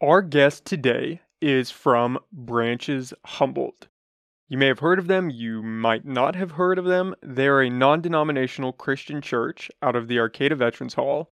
Our guest today is from Branches Humboldt. You may have heard of them, you might not have heard of them. They're a non denominational Christian church out of the Arcata Veterans Hall.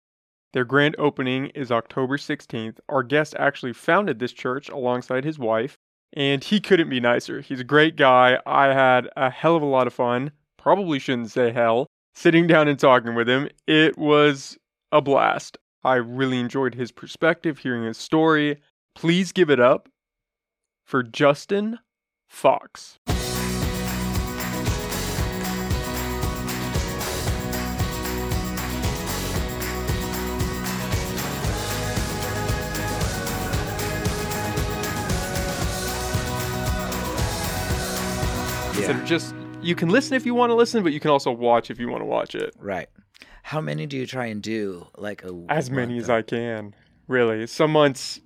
Their grand opening is October 16th. Our guest actually founded this church alongside his wife, and he couldn't be nicer. He's a great guy. I had a hell of a lot of fun. Probably shouldn't say hell. Sitting down and talking with him, it was a blast. I really enjoyed his perspective, hearing his story. Please give it up for Justin Fox. Instead of just you can listen if you want to listen, but you can also watch if you want to watch it. Right. How many do you try and do? Like a As many as I can, really. Some months,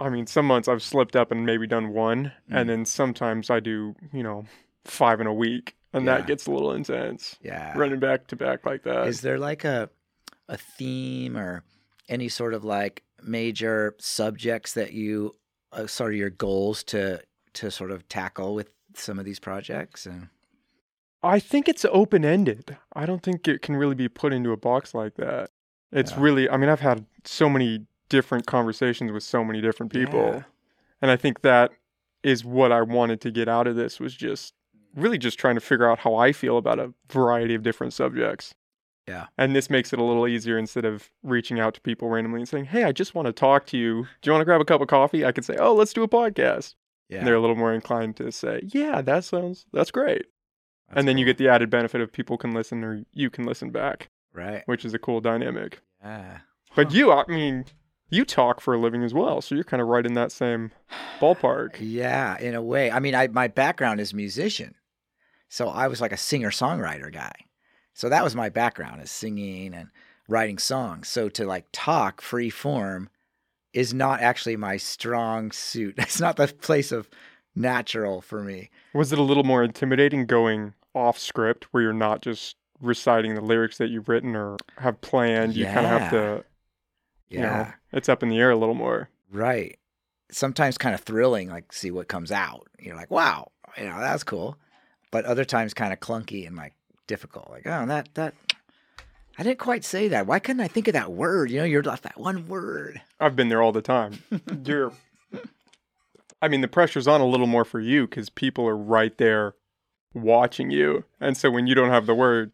I mean, some months I've slipped up and maybe done one, Mm. and then sometimes I do, you know, five in a week, and Yeah. that gets a little intense. Yeah. Running back to back like that. Is there like a a theme or any sort of like major subjects that you uh, sort of your goals to to sort of tackle with some of these projects and I think it's open ended. I don't think it can really be put into a box like that. It's Yeah. really, I mean, I've had so many different conversations with so many different people. Yeah. And I think that is what I wanted to get out of this was just really just trying to figure out how I feel about a variety of different subjects. Yeah. And this makes it a little easier instead of reaching out to people randomly and saying, Hey, I just want to talk to you. Do you want to grab a cup of coffee? I can say, Oh, let's do a podcast. yeah. And they're a little more inclined to say, Yeah, that sounds, that's great That's and then you get the added benefit of people can listen or you can listen back, right. which is a cool dynamic. Yeah. But Huh. you, I mean, you talk for a living as well, so you're kind of right in that same ballpark. Yeah, in a way. I mean, I my background is musician. So I was like a singer-songwriter guy. So that was my background is singing and writing songs. So to like talk free form is not actually my strong suit. It's not the place of natural for me. Was it a little more intimidating going off script where you're not just reciting the lyrics that you've written or have planned? You kind of have Yeah. to, you Yeah. know, it's up in the air a little more. Right. Sometimes kind of thrilling, like see what comes out. You're like, wow, you know, that's cool. But other times kind of clunky and like difficult. Like, oh, that that I didn't quite say that. Why couldn't I think of that word? You know, you're left that one word. I've been there all the time. You're, I mean, the pressure's on a little more for you because people are right there watching you, and so when you don't have the word,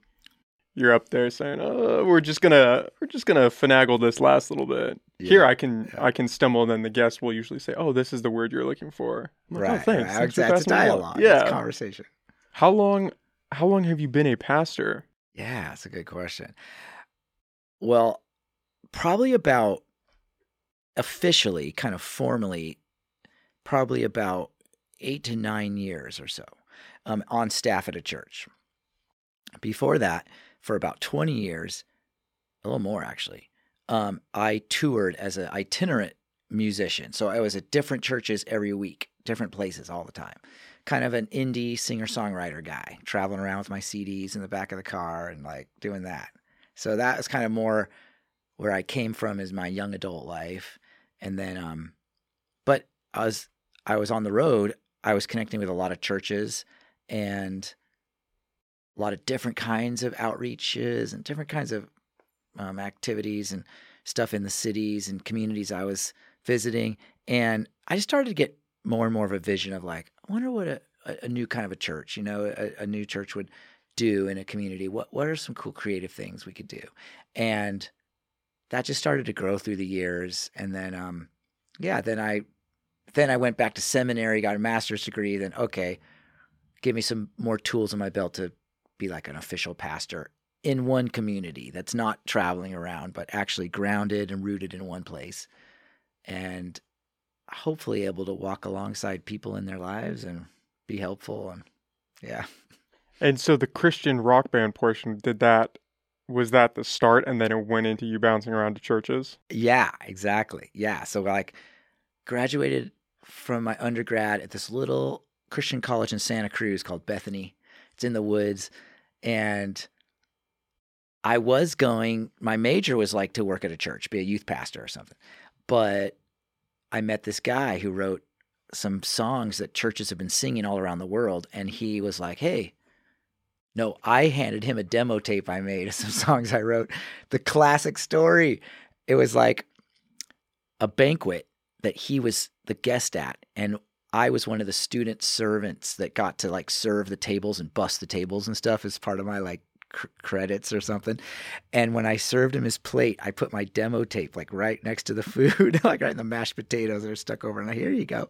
you're up there saying, "Oh, we're just gonna, we're just gonna finagle this last little bit." Here, I can, I can stumble, and then the guest will usually say, "Oh, this is the word you're looking for." Like, "Oh, Right. thanks. right. That's a passing it along." dialogue. Yeah. It's conversation. How long, how long have you been a pastor? Yeah, that's a good question. Well, probably about officially, kind of formally, probably about eight to nine years or so um, on staff at a church. Before that, for about 20 years, a little more actually, um, I toured as an itinerant musician. So I was at different churches every week, different places all the time. Kind of an indie singer songwriter guy, traveling around with my CDs in the back of the car and like doing that. So that was kind of more where I came from as my young adult life. And then, um, but I was I was on the road. I was connecting with a lot of churches and a lot of different kinds of outreaches and different kinds of um, activities and stuff in the cities and communities I was visiting. And I just started to get more and more of a vision of like, I wonder what a, a, new kind of a church, you know, a, a new church would do in a community. What what are some cool creative things we could do? And that just started to grow through the years. And then um yeah, then I then I went back to seminary, got a master's degree, then okay, give me some more tools in my belt to be like an official pastor in one community that's not traveling around, but actually grounded and rooted in one place. And hopefully able to walk alongside people in their lives and be helpful and yeah. And so the Christian rock band portion did that. Was that the start, and then it went into you bouncing around to churches? Yeah, exactly. Yeah. So like graduated from my undergrad at this little Christian college in Santa Cruz called Bethany. It's in the woods and I was going my major was like to work at a church, be a youth pastor or something. But I met this guy who wrote some songs that churches have been singing all around the world. And he was like, Hey, no, I handed him a demo tape I made of some songs I wrote. The classic story. It was like a banquet that he was the guest at. And I was one of the student servants that got to like serve the tables and bust the tables and stuff as part of my like cr- credits or something. And when I served him his plate, I put my demo tape like right next to the food, like right in the mashed potatoes that are stuck over. And I, here you go.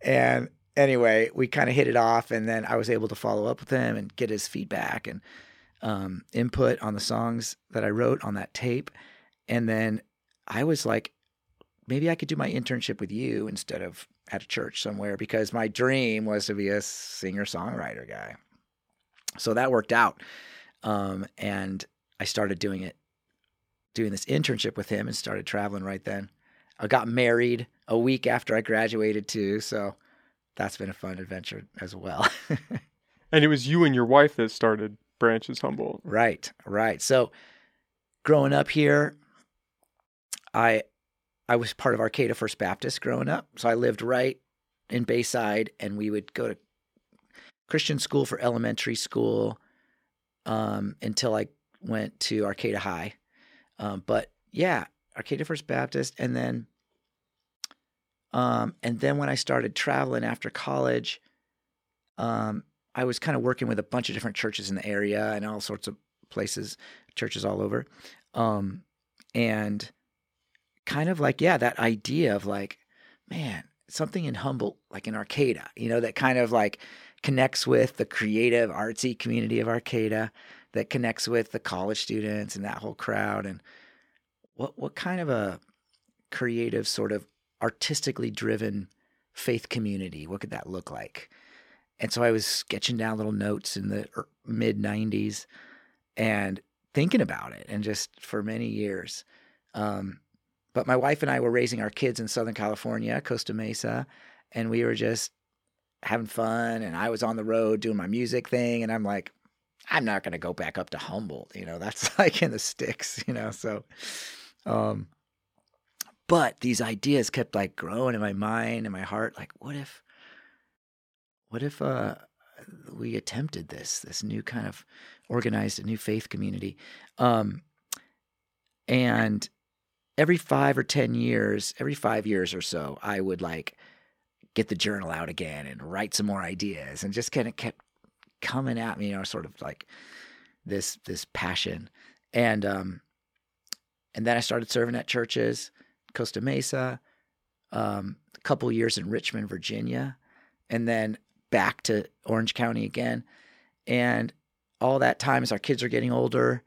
And anyway, we kind of hit it off. And then I was able to follow up with him and get his feedback and um, input on the songs that I wrote on that tape. And then I was like, maybe I could do my internship with you instead of at a church somewhere because my dream was to be a singer songwriter guy. So that worked out. Um, and I started doing it, doing this internship with him and started traveling right then. I got married a week after I graduated too. So that's been a fun adventure as well. and it was you and your wife that started Branches Humboldt. Right, right. So growing up here, I I was part of Arcata First Baptist growing up. So I lived right in Bayside and we would go to Christian school for elementary school um, until I went to Arcata High. Um, but yeah, Arcata First Baptist. And then, um, and then when I started traveling after college, um, I was kind of working with a bunch of different churches in the area and all sorts of places, churches all over. Um, and kind of like, yeah, that idea of like, man, something in Humboldt, like in Arcata, you know, that kind of like connects with the creative, artsy community of Arcata, that connects with the college students and that whole crowd. And what what kind of a creative, sort of artistically driven faith community? What could that look like? And so I was sketching down little notes in the er, mid '90s and thinking about it, and just for many years. Um, but my wife and I were raising our kids in Southern California, Costa Mesa, and we were just having fun. And I was on the road doing my music thing. And I'm like, I'm not going to go back up to Humboldt. You know, that's like in the sticks, you know? So, um, but these ideas kept like growing in my mind and my heart. Like, what if, what if, uh, we attempted this, this new kind of organized a new faith community. Um, and every five or 10 years, every five years or so, I would like get the journal out again and write some more ideas and just kind of kept coming at me, you know, sort of like this, this passion. And, um, and then I started serving at churches, Costa Mesa, um, a couple years in Richmond, Virginia, and then back to Orange County again. And all that time as our kids are getting older,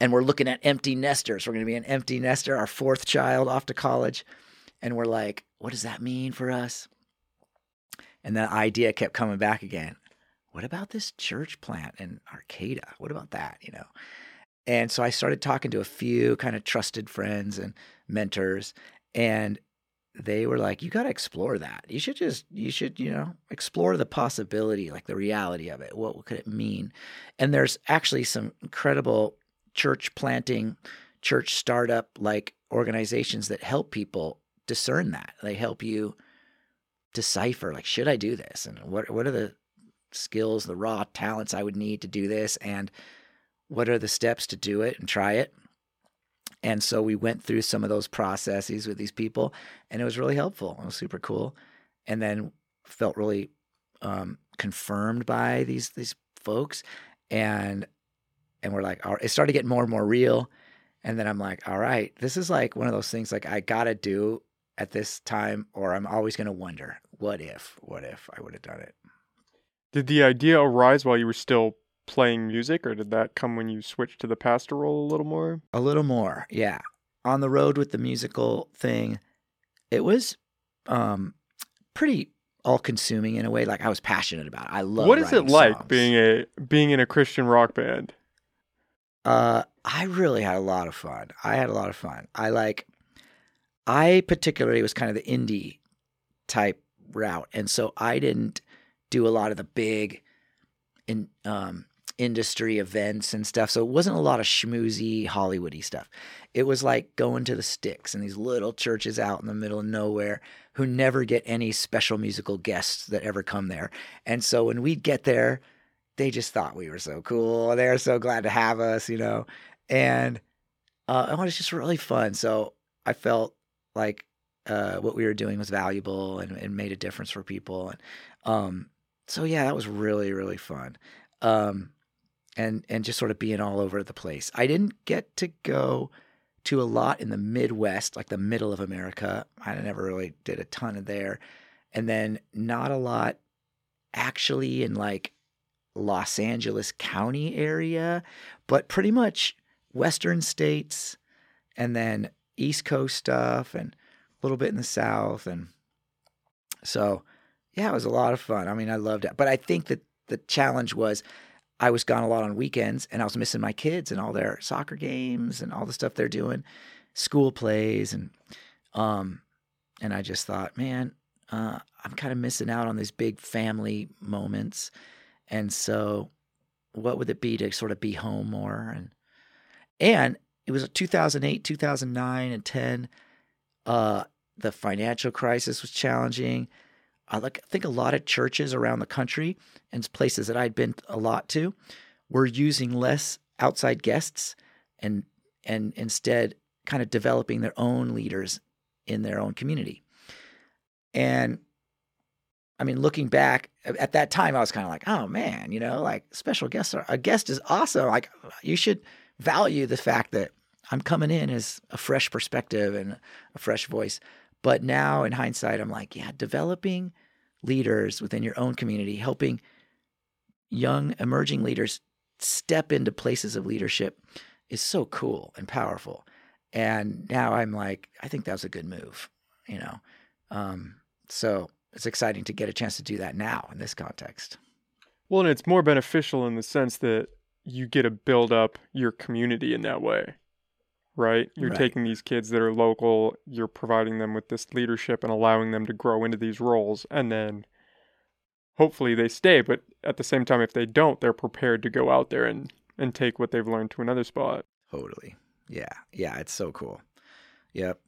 and we're looking at empty nesters. We're going to be an empty nester, our fourth child off to college. And we're like, what does that mean for us? And that idea kept coming back again. What about this church plant in Arcata? What about that? You know? And so I started talking to a few kind of trusted friends and mentors, and they were like, you got to explore that. You should just, you should, you know, explore the possibility, like the reality of it. What could it mean? And there's actually some incredible church planting, church startup like organizations that help people discern that. They help you decipher like should I do this and what what are the skills, the raw talents I would need to do this and what are the steps to do it and try it. And so we went through some of those processes with these people and it was really helpful. It was super cool. And then felt really um, confirmed by these these folks and and we're like, it started getting more and more real. And then I'm like, all right, this is like one of those things like I gotta do at this time, or I'm always gonna wonder, what if, what if I would have done it. Did the idea arise while you were still playing music, or did that come when you switched to the pastor role a little more? A little more, yeah. On the road with the musical thing, it was um, pretty all consuming in a way. Like I was passionate about it. I love. What is it like songs. being a being in a Christian rock band? Uh, I really had a lot of fun. I had a lot of fun. I like, I particularly was kind of the indie type route, and so I didn't do a lot of the big, in um, industry events and stuff. So it wasn't a lot of schmoozy Hollywoody stuff. It was like going to the sticks and these little churches out in the middle of nowhere who never get any special musical guests that ever come there. And so when we'd get there, they just thought we were so cool. They were so glad to have us, you know. And uh, it was just really fun. So I felt like uh, what we were doing was valuable and, and made a difference for people. And um, so yeah, that was really really fun. Um, and and just sort of being all over the place. I didn't get to go to a lot in the Midwest, like the middle of America. I never really did a ton of there, and then not a lot actually in like Los Angeles County area, but pretty much Western states, and then East Coast stuff, and a little bit in the South, and so yeah, it was a lot of fun. I mean, I loved it, but I think that the challenge was I was gone a lot on weekends and I was missing my kids and all their soccer games and all the stuff they're doing, school plays and um and I just thought, man, uh, I'm kind of missing out on these big family moments. And so what would it be to sort of be home more and and it was 2008, 2009 and 10 uh the financial crisis was challenging. I think a lot of churches around the country and places that I'd been a lot to were using less outside guests and and instead kind of developing their own leaders in their own community. And I mean, looking back at that time, I was kind of like, oh man, you know, like special guests are a guest is awesome. Like you should value the fact that I'm coming in as a fresh perspective and a fresh voice. But now in hindsight, I'm like, yeah, developing leaders within your own community, helping young emerging leaders step into places of leadership is so cool and powerful. And now I'm like, I think that was a good move, you know. Um, so it's exciting to get a chance to do that now in this context. Well, and it's more beneficial in the sense that you get to build up your community in that way right? You're right. taking these kids that are local, you're providing them with this leadership and allowing them to grow into these roles. And then hopefully they stay. But at the same time, if they don't, they're prepared to go out there and, and take what they've learned to another spot. Totally. Yeah. Yeah. It's so cool. Yep.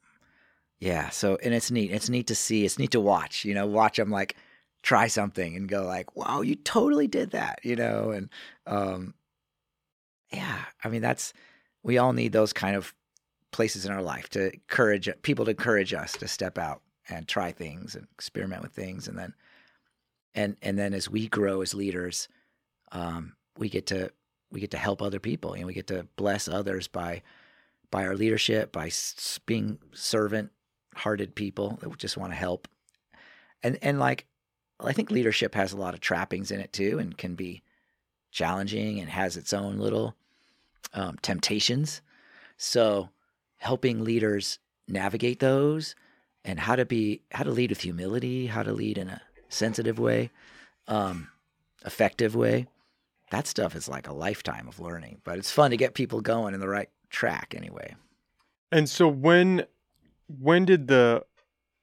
Yeah. So, and it's neat. It's neat to see. It's neat to watch, you know, watch them like try something and go like, wow, you totally did that, you know? And, um, yeah, I mean, that's, we all need those kind of places in our life to encourage people to encourage us to step out and try things and experiment with things and then and and then as we grow as leaders um, we get to we get to help other people and we get to bless others by by our leadership by being servant hearted people that just want to help and and like i think leadership has a lot of trappings in it too and can be challenging and has its own little um, temptations so helping leaders navigate those and how to be how to lead with humility, how to lead in a sensitive way, um, effective way. That stuff is like a lifetime of learning, but it's fun to get people going in the right track anyway. And so when when did the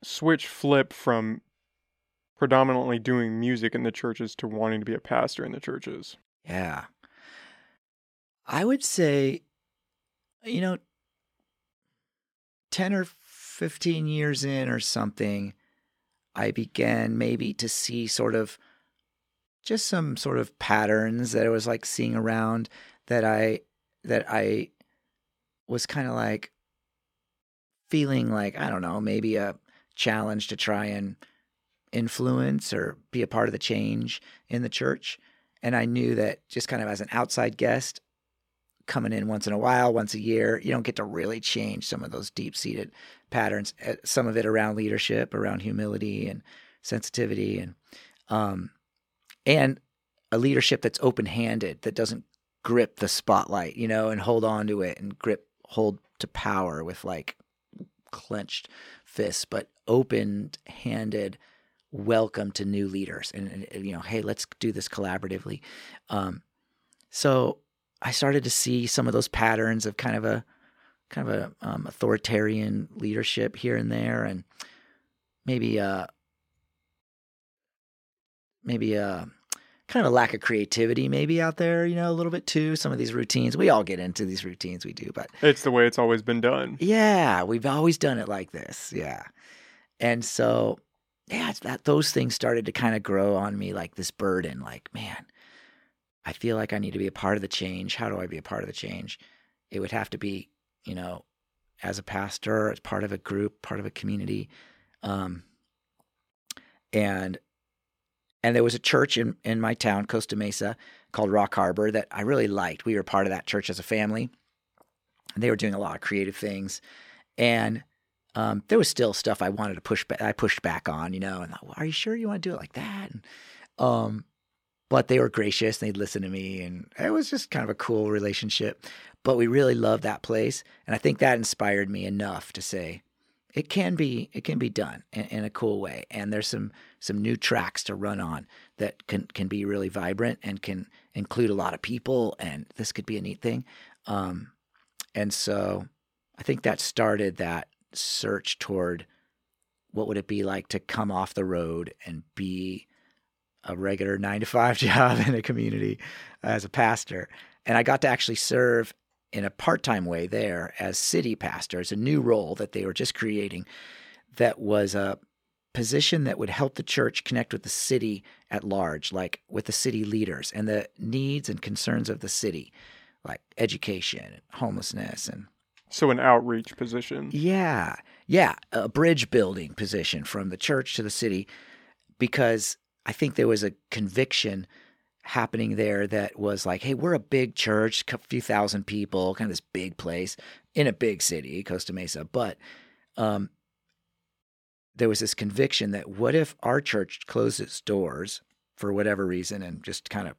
switch flip from predominantly doing music in the churches to wanting to be a pastor in the churches? Yeah. I would say you know 10 or 15 years in or something, I began maybe to see sort of just some sort of patterns that I was like seeing around that I that I was kind of like feeling like I don't know, maybe a challenge to try and influence or be a part of the change in the church. And I knew that just kind of as an outside guest, coming in once in a while, once a year. You don't get to really change some of those deep seated patterns. Eh, some of it around leadership, around humility and sensitivity, and um, and a leadership that's open handed, that doesn't grip the spotlight, you know, and hold on to it and grip hold to power with like clenched fists, but open handed welcome to new leaders. And, and, you know hey let's do this collaboratively. Um, so I started to see some of those patterns of kind of a kind of a um, authoritarian leadership here and there, and maybe uh maybe uh kind of lack of creativity maybe out there, you know, a little bit too. Some of these routines, we all get into these routines we do, but It's the way it's always been done. yeah, we've always done it like this. Yeah. And so, yeah, it's that those things started to kind of grow on me like this burden, like, man, I feel like I need to be a part of the change. How do I be a part of the change? It would have to be, you know, as a pastor, as part of a group, part of a community. Um, and and there was a church in, in my town, Costa Mesa, called Rock Harbor that I really liked. We were part of that church as a family. And they were doing a lot of creative things. And um, there was still stuff I wanted to push back. I pushed back on, you know, and thought, well, are you sure you want to do it like that? And, um, but they were gracious and they'd listen to me. And it was just kind of a cool relationship. But we really loved that place. And I think that inspired me enough to say, it can be it can be done in, in, a cool way. And there's some some new tracks to run on that can can be really vibrant and can include a lot of people and this could be a neat thing. Um, and so i think that started that search toward what would it be like to come off the road and be a regular nine to five job in a community as a pastor. And i got to actually serve in a part time way there as city pastor. It's a new role that they were just creating that was a position that would help the church connect with the city at large, like with the city leaders and the needs and concerns of the city, like education, and homelessness, and so an outreach position. Yeah, yeah, a bridge building position from the church to the city, because I think there was a conviction happening there that was like, hey, we're a big church, a few thousand people, kind of this big place in a big city, Costa Mesa. But um, there was this conviction that what if our church closed its doors for whatever reason and just kind of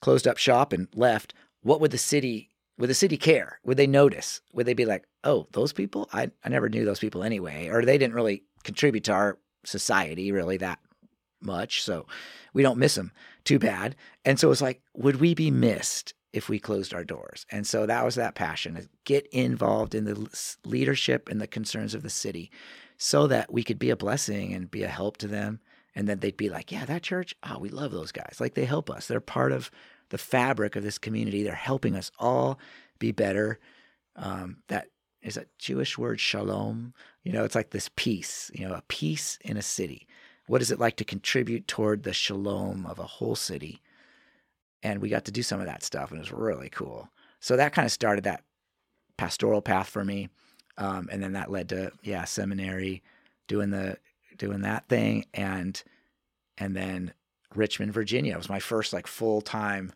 closed up shop and left? What would the city would the city care? Would they notice? Would they be like, oh, those people? I, I never knew those people anyway, or they didn't really contribute to our society really that much. So we don't miss them too bad. And so it's like, would we be missed if we closed our doors? And so that was that passion get involved in the leadership and the concerns of the city so that we could be a blessing and be a help to them. And then they'd be like, yeah, that church, oh, we love those guys. Like they help us. They're part of the fabric of this community. They're helping us all be better. Um, that is a Jewish word, shalom. You know, it's like this peace, you know, a peace in a city. What is it like to contribute toward the shalom of a whole city? And we got to do some of that stuff, and it was really cool. So that kind of started that pastoral path for me, um, and then that led to yeah seminary, doing the doing that thing, and and then Richmond, Virginia was my first like full time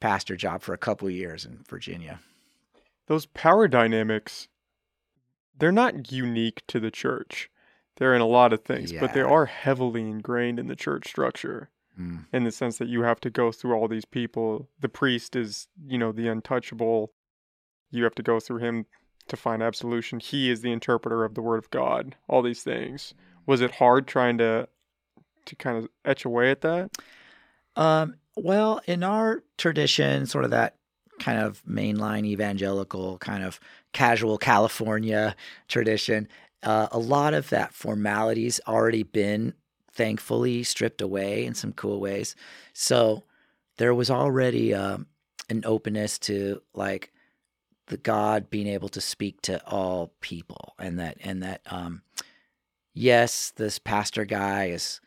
pastor job for a couple years in Virginia. Those power dynamics, they're not unique to the church. They're in a lot of things, yeah. but they are heavily ingrained in the church structure mm. in the sense that you have to go through all these people. The priest is, you know, the untouchable. You have to go through him to find absolution. He is the interpreter of the word of God. All these things. Was it hard trying to to kind of etch away at that? Um, well, in our tradition, sort of that kind of mainline evangelical kind of casual California tradition, uh, a lot of that formalities already been thankfully stripped away in some cool ways. So there was already um, an openness to like the God being able to speak to all people, and that and that um, yes, this pastor guy is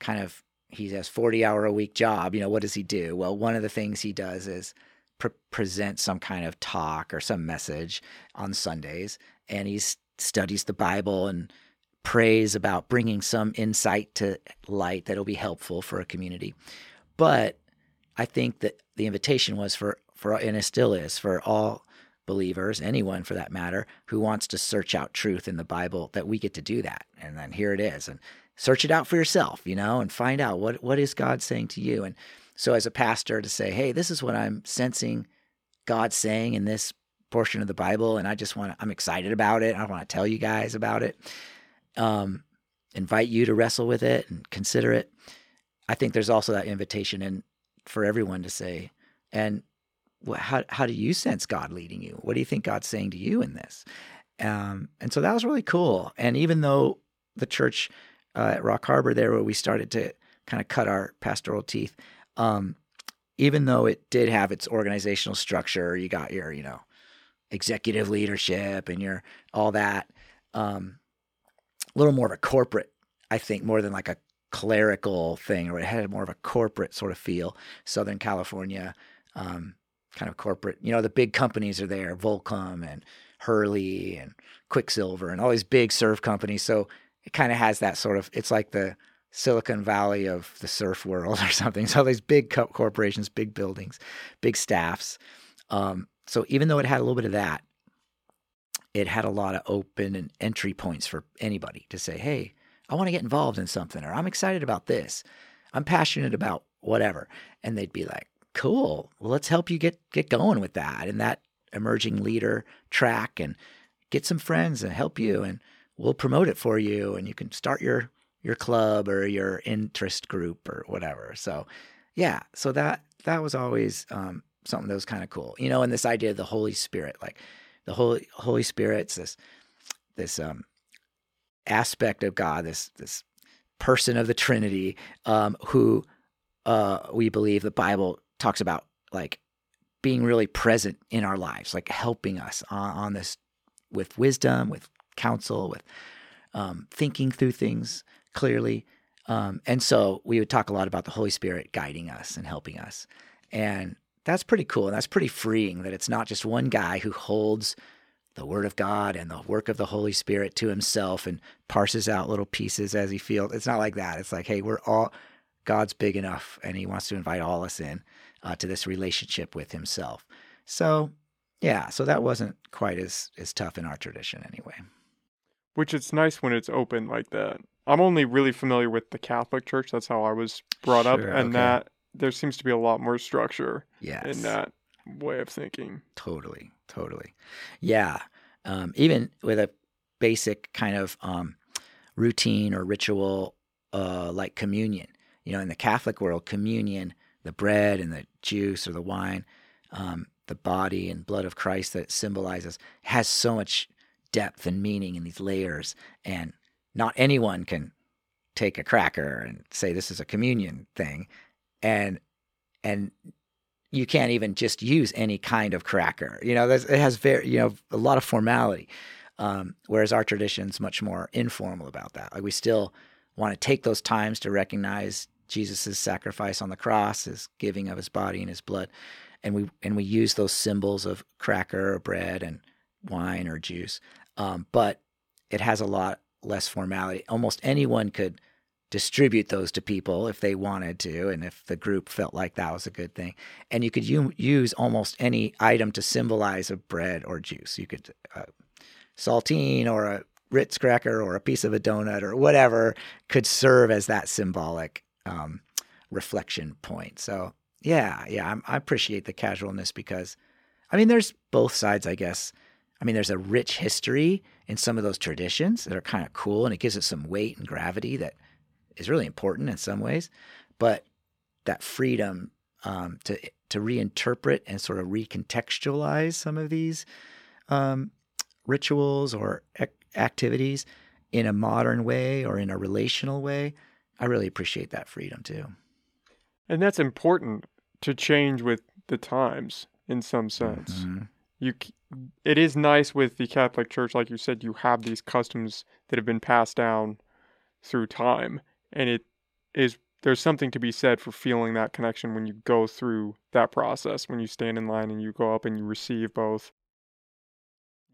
kind of he has 40 hour a week job you know what does he do well one of the things he does is pre- present some kind of talk or some message on sundays and he's studies the Bible and prays about bringing some insight to light that'll be helpful for a community. But I think that the invitation was for for and it still is for all believers, anyone for that matter, who wants to search out truth in the Bible, that we get to do that. And then here it is. And search it out for yourself, you know, and find out what what is God saying to you. And so as a pastor to say, hey, this is what I'm sensing God saying in this portion of the Bible, and I just want to, I'm excited about it. I want to tell you guys about it. Um, invite you to wrestle with it and consider it. I think there's also that invitation in for everyone to say, and how how do you sense God leading you? What do you think God's saying to you in this? Um, and so that was really cool. And even though the church uh, at Rock Harbor, there where we started to kind of cut our pastoral teeth. Um, even though it did have its organizational structure, you got your, you know, executive leadership and your all that. Um, a little more of a corporate, I think, more than like a clerical thing, or it had more of a corporate sort of feel. Southern California, um, kind of corporate. You know, the big companies are there, Volcom and Hurley and Quiksilver and all these big surf companies. So it kind of has that sort of. It's like the Silicon Valley of the surf world or something. So these big co- corporations, big buildings, big staffs. Um, so even though it had a little bit of that, it had a lot of open and entry points for anybody to say, "Hey, I want to get involved in something," or "I'm excited about this," "I'm passionate about whatever," and they'd be like, "Cool, well, let's help you get get going with that. And that emerging leader track, and get some friends and help you, and we'll promote it for you, and you can start your your club or your interest group or whatever." So, yeah, so that that was always um, something that was kind of cool, you know. And this idea of the Holy Spirit, like the Holy Holy Spirit's this this um, aspect of God, this this person of the Trinity, um, who uh, we believe the Bible talks about like being really present in our lives, like helping us on, on this with wisdom, with counsel, with um, thinking through things clearly. Um, and so we would talk a lot about the Holy Spirit guiding us and helping us. And that's pretty cool. And that's pretty freeing that it's not just one guy who holds the Word of God and the work of the Holy Spirit to himself and parses out little pieces as he feels. It's not like that. It's like, hey, we're all, God's big enough and he wants to invite all us in uh, to this relationship with himself. So, yeah, so that wasn't quite as, as tough in our tradition anyway. Which it's nice when it's open like that. I'm only really familiar with the Catholic Church. That's how I was brought up. And okay. that there seems to be a lot more structure Yes. in that way of thinking. Totally, totally. Yeah. Um, even with a basic kind of um, routine or ritual uh, like communion. You know, in the Catholic world, communion, the bread and the juice or the wine, um, the body and blood of Christ that symbolizes, has so much depth and meaning in these layers. And not anyone can take a cracker and say this is a communion thing. And and you can't even just use any kind of cracker. You know, it has very, you know, a lot of formality. Um, whereas our tradition's much more informal about that. Like we still want to take those times to recognize Jesus' sacrifice on the cross, his giving of his body and his blood, and we and we use those symbols of cracker or bread and wine or juice. Um, but it has a lot less formality. Almost anyone could distribute those to people if they wanted to, and if the group felt like that was a good thing. And you could u- use almost any item to symbolize a bread or juice. You could uh, saltine or a Ritz cracker or a piece of a donut or whatever could serve as that symbolic um, reflection point. So yeah, yeah, I'm, I appreciate the casualness because, I mean, there's both sides, I guess. I mean, there's a rich history in some of those traditions that are kind of cool, and it gives it some weight and gravity that is really important in some ways. But that freedom um, to to reinterpret and sort of recontextualize some of these um, rituals or ac- activities in a modern way or in a relational way, I really appreciate that freedom too. And that's important to change with the times in some sense. Mhm. You it is nice with the Catholic Church like you said you have these customs that have been passed down through time and it is there's something to be said for feeling that connection when you go through that process when you stand in line and you go up and you receive both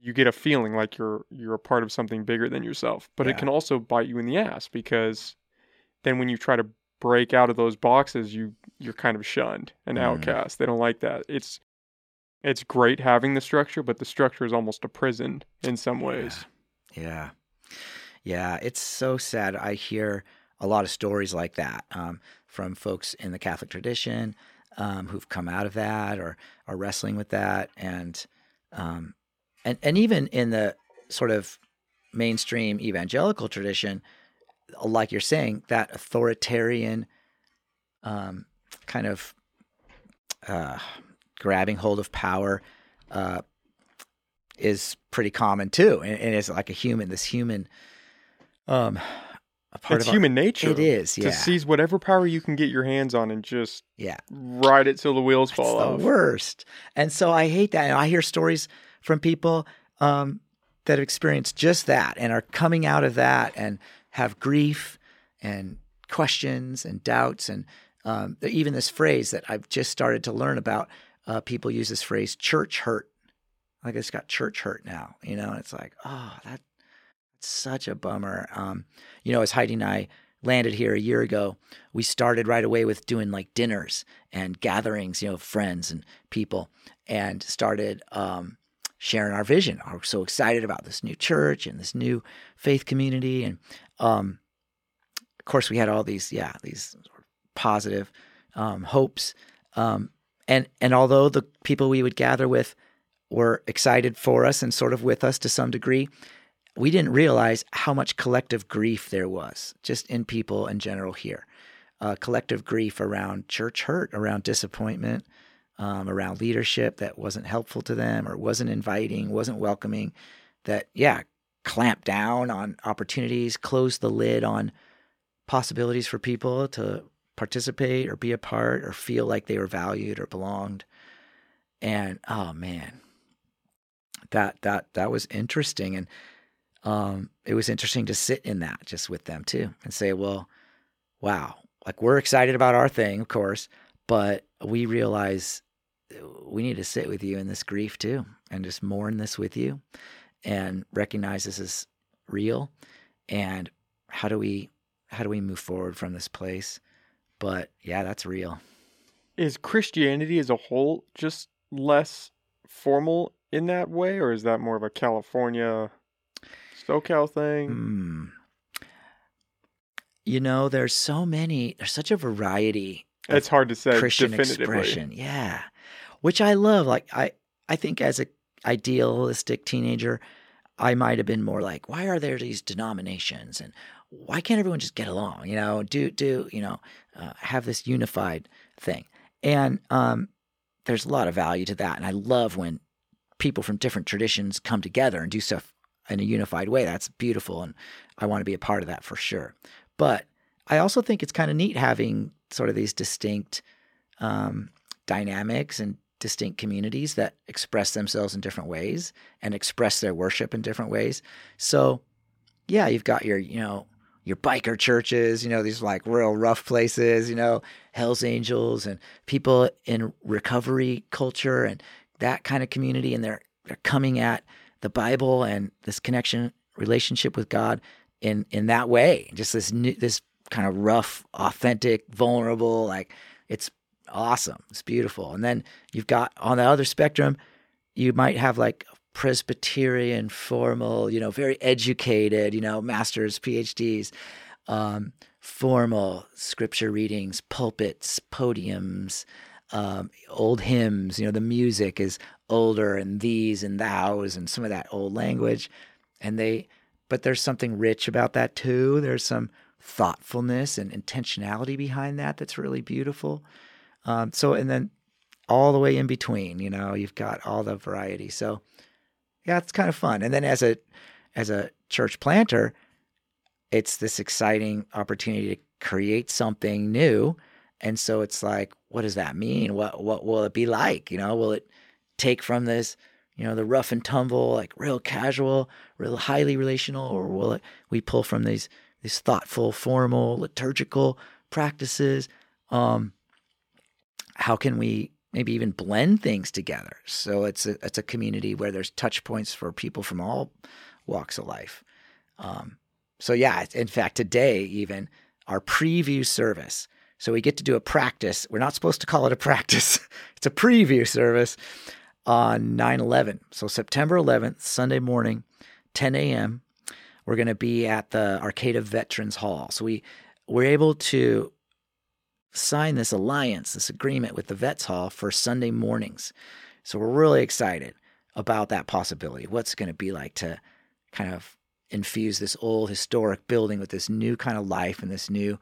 you get a feeling like you're you're a part of something bigger than yourself but Yeah. it can also bite you in the ass because then when you try to break out of those boxes you you're kind of shunned and Mhm. outcast they don't like that it's it's great having the structure but the structure is almost a prison in some ways Yeah. Yeah. It's so sad. I hear a lot of stories like that um, from folks in the Catholic tradition um, who've come out of that or are wrestling with that. And, um, and, and even in the sort of mainstream evangelical tradition, like you're saying, that authoritarian um, kind of uh, grabbing hold of power uh, is pretty common too, and, and it's like a human, this human um, a part it's of our- human nature. It is, To seize whatever power you can get your hands on and just yeah. ride it till the wheels It's fall the off. worst. And so I hate that. And I hear stories from people um, that have experienced just that and are coming out of that and have grief and questions and doubts and um, even this phrase that I've just started to learn about. Uh, people use this phrase "church hurt." Like it's got church hurt now, you know. And it's like, oh, that that's such a bummer. Um, you know, as Heidi and I landed here a year ago, we started right away with doing like dinners and gatherings, you know, friends and people, and started um, sharing our vision. We're so excited about this new church and this new faith community, and um, of course, we had all these, yeah, these positive um, hopes. Um, and and although the people we would gather with were excited for us and sort of with us to some degree, we didn't realize how much collective grief there was just in people in general here. Uh, collective grief around church hurt, around disappointment, um, around leadership that wasn't helpful to them or wasn't inviting, wasn't welcoming, that, yeah, clamped down on opportunities, closed the lid on possibilities for people to participate or be a part or feel like they were valued or belonged. And oh man, that that that was interesting and um, it was interesting to sit in that just with them too and say, well, wow, like we're excited about our thing, of course, but we realize we need to sit with you in this grief too and just mourn this with you and recognize this is real and how do we how do we move forward from this place? But yeah that's real. Is Christianity as a whole just less formal in that way, or is that more of a California SoCal thing? Hmm. you know there's so many there's such a variety It's hard to say Christian expression. Yeah. Which I love. Like I I think as a idealistic teenager, I might have been more like, why are there these denominations and why can't everyone just get along? You know, do do you know uh, have this unified thing? And um, there's a lot of value to that, and I love when people from different traditions come together and do stuff in a unified way. That's beautiful, and I want to be a part of that for sure. But I also think it's kind of neat having sort of these distinct um, dynamics and distinct communities that express themselves in different ways and express their worship in different ways. So, yeah, you've got your, you know, your biker churches, you know, these like real rough places, you know, Hell's Angels and people in recovery culture and that kind of community. And they're, they're coming at the Bible and this connection, relationship with God in, in that way. Just this new, this kind of rough, authentic, vulnerable, like it's awesome. It's beautiful. And then you've got on the other spectrum, you might have like Presbyterian, formal, you know, very educated, you know, masters, PhDs, um, formal scripture readings, pulpits, podiums, um, old hymns. You know, the music is older and these and thous and some of that old language. And they, but there's something rich about that too. There's some thoughtfulness and intentionality behind that that's really beautiful. Um, so, and then all the way in between, you know, you've got all the variety. So, yeah, it's kind of fun. And then as a as a church planter, it's this exciting opportunity to create something new. And so it's like, what does that mean? What what will it be like? You know, will it take from this, you know, the rough and tumble, like real casual, real highly relational, or will it we pull from these these thoughtful, formal, liturgical practices? Um, how can we maybe even blend things together? So it's a it's a community where there's touch points for people from all walks of life. Um, so yeah, in fact, today even our preview service. So we get to do a practice. We're not supposed to call it a practice. it's a preview service on 9/11. So September 11th, Sunday morning, 10 a.m. We're going to be at the Arcata Veterans Hall. So we we're able to sign this alliance, this agreement with the Vets Hall for Sunday mornings. So we're really excited about that possibility. What's going to be like to kind of infuse this old historic building with this new kind of life and this new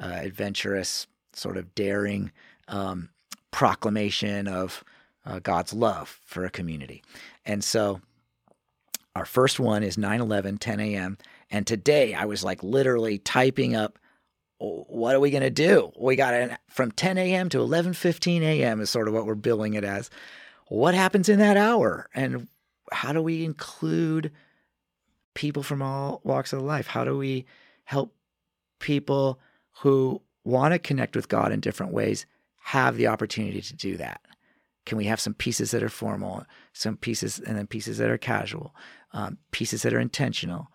uh, adventurous, sort of daring um, proclamation of uh, God's love for a community. And so our first one is 9 11, 10 a.m. And today I was like literally typing up what are we going to do? We got an, from 10 a.m. to 11:15 a.m. is sort of what we're billing it as. What happens in that hour, and how do we include people from all walks of life? How do we help people who want to connect with God in different ways have the opportunity to do that? Can we have some pieces that are formal, some pieces, and then pieces that are casual, um, pieces that are intentional,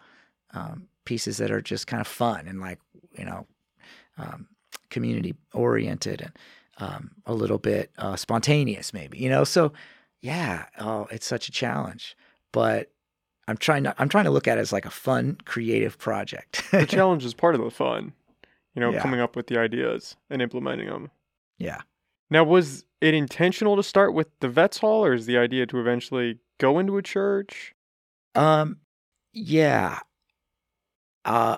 um, pieces that are just kind of fun and like you know um, community oriented and um, a little bit uh, spontaneous, maybe. You know, so yeah, oh, it's such a challenge, but I'm trying to I'm trying to look at it as like a fun, creative project. the challenge is part of the fun, you know, Yeah. coming up with the ideas and implementing them. yeah. Now, was it intentional to start with the vets hall, or is the idea to eventually go into a church? Um, yeah. Uh,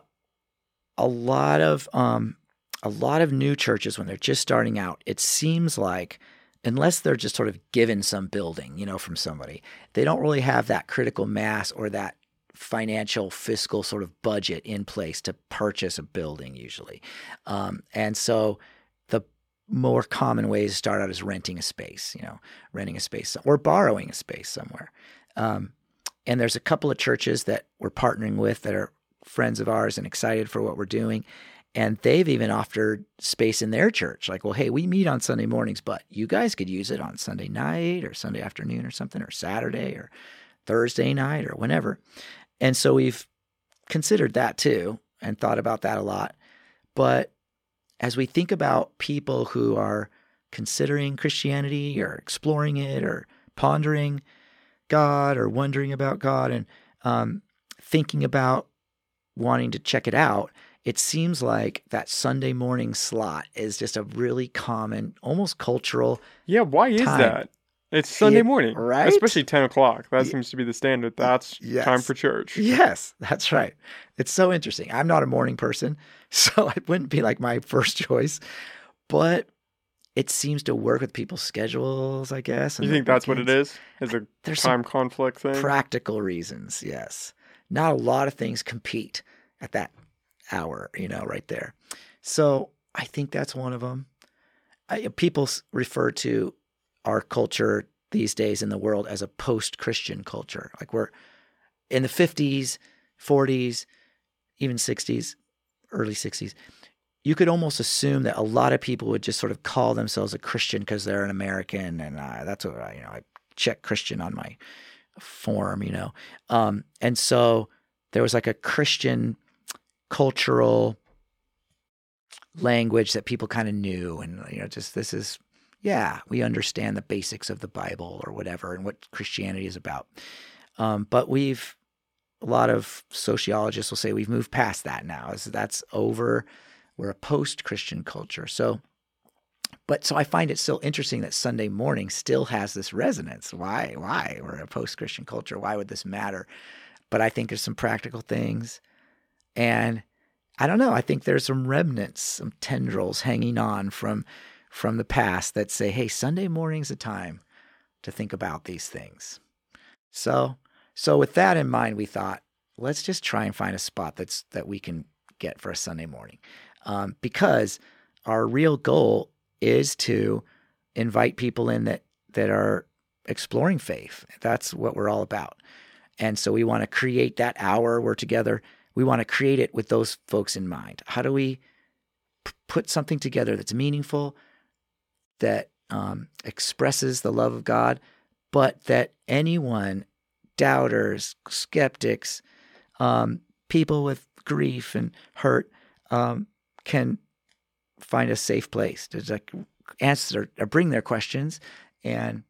a lot of um, a lot of new churches when they're just starting out, it seems like unless they're just sort of given some building, you know, from somebody, they don't really have that critical mass or that financial fiscal sort of budget in place to purchase a building usually. Um, and so more common ways to start out is renting a space, you know, renting a space or borrowing a space somewhere. Um, and there's a couple of churches that we're partnering with that are friends of ours and excited for what we're doing. And they've even offered space in their church. Like, well, hey, we meet on Sunday mornings, but you guys could use it on Sunday night or Sunday afternoon or something, or Saturday or Thursday night or whenever. And so we've considered that too and thought about that a lot. But as we think about people who are considering Christianity or exploring it or pondering God or wondering about God and um, thinking about wanting to check it out, it seems like that Sunday morning slot is just a really common, almost cultural. Yeah, why is Time. that? It's Sunday morning, right? Especially ten o'clock. That seems to be the standard. That's uh, Yes. time for church. Yes, that's right. It's so interesting. I'm not a morning person, so it wouldn't be like my first choice, but it seems to work with people's schedules, I guess. You think that's what it is? is? A There's time conflict thing? practical reasons, yes. Not a lot of things compete at that hour, you know, right there. So I think that's one of them. I, people refer to our culture these days in the world as a post-Christian culture. Like we're in the 50s, 40s, even 60s, early 60s. You could almost assume that a lot of people would just sort of call themselves a Christian because they're an American, and uh, that's what I, you know. I check Christian on my form, you know. Um, and so there was like a Christian cultural language that people kind of knew, and you know, just this is, yeah, we understand the basics of the Bible or whatever, and what Christianity is about. Um, but we've a lot of sociologists will say we've moved past that now. That's over. We're a post-Christian culture, so but so I find it still interesting that Sunday morning still has this resonance. Why? Why? We're a post Christian culture. Why would this matter? But I think there's some practical things. And I don't know. I think there's some remnants, some tendrils hanging on from from the past that say, hey, Sunday morning's a time to think about these things. So so with that in mind, we thought, let's just try and find a spot that's that we can get for a Sunday morning. Um, because our real goal is to invite people in that that are exploring faith. That's what we're all about. And so we want to create that hour we're together. We want to create it with those folks in mind. How do we p- put something together that's meaningful, that um, expresses the love of God, but that anyone, doubters, skeptics, um, people with grief and hurt, um, can find a safe place to answer or bring their questions and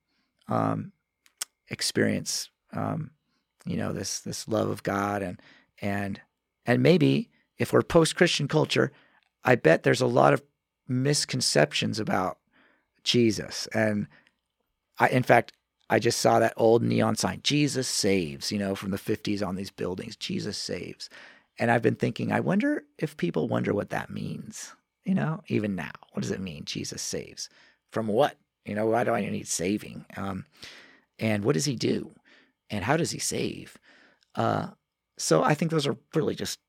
um, experience um, you know this this love of God and and and maybe if we're post Christian culture, I bet there's a lot of misconceptions about Jesus and I in fact I just saw that old neon sign Jesus saves you know from the 50s on these buildings Jesus saves and I've been thinking I wonder if people wonder what that means you know, even now. What does it mean? Jesus saves. From what? You know, why do I need saving? Um, and what does he do? And how does he save? Uh, so I think those are really just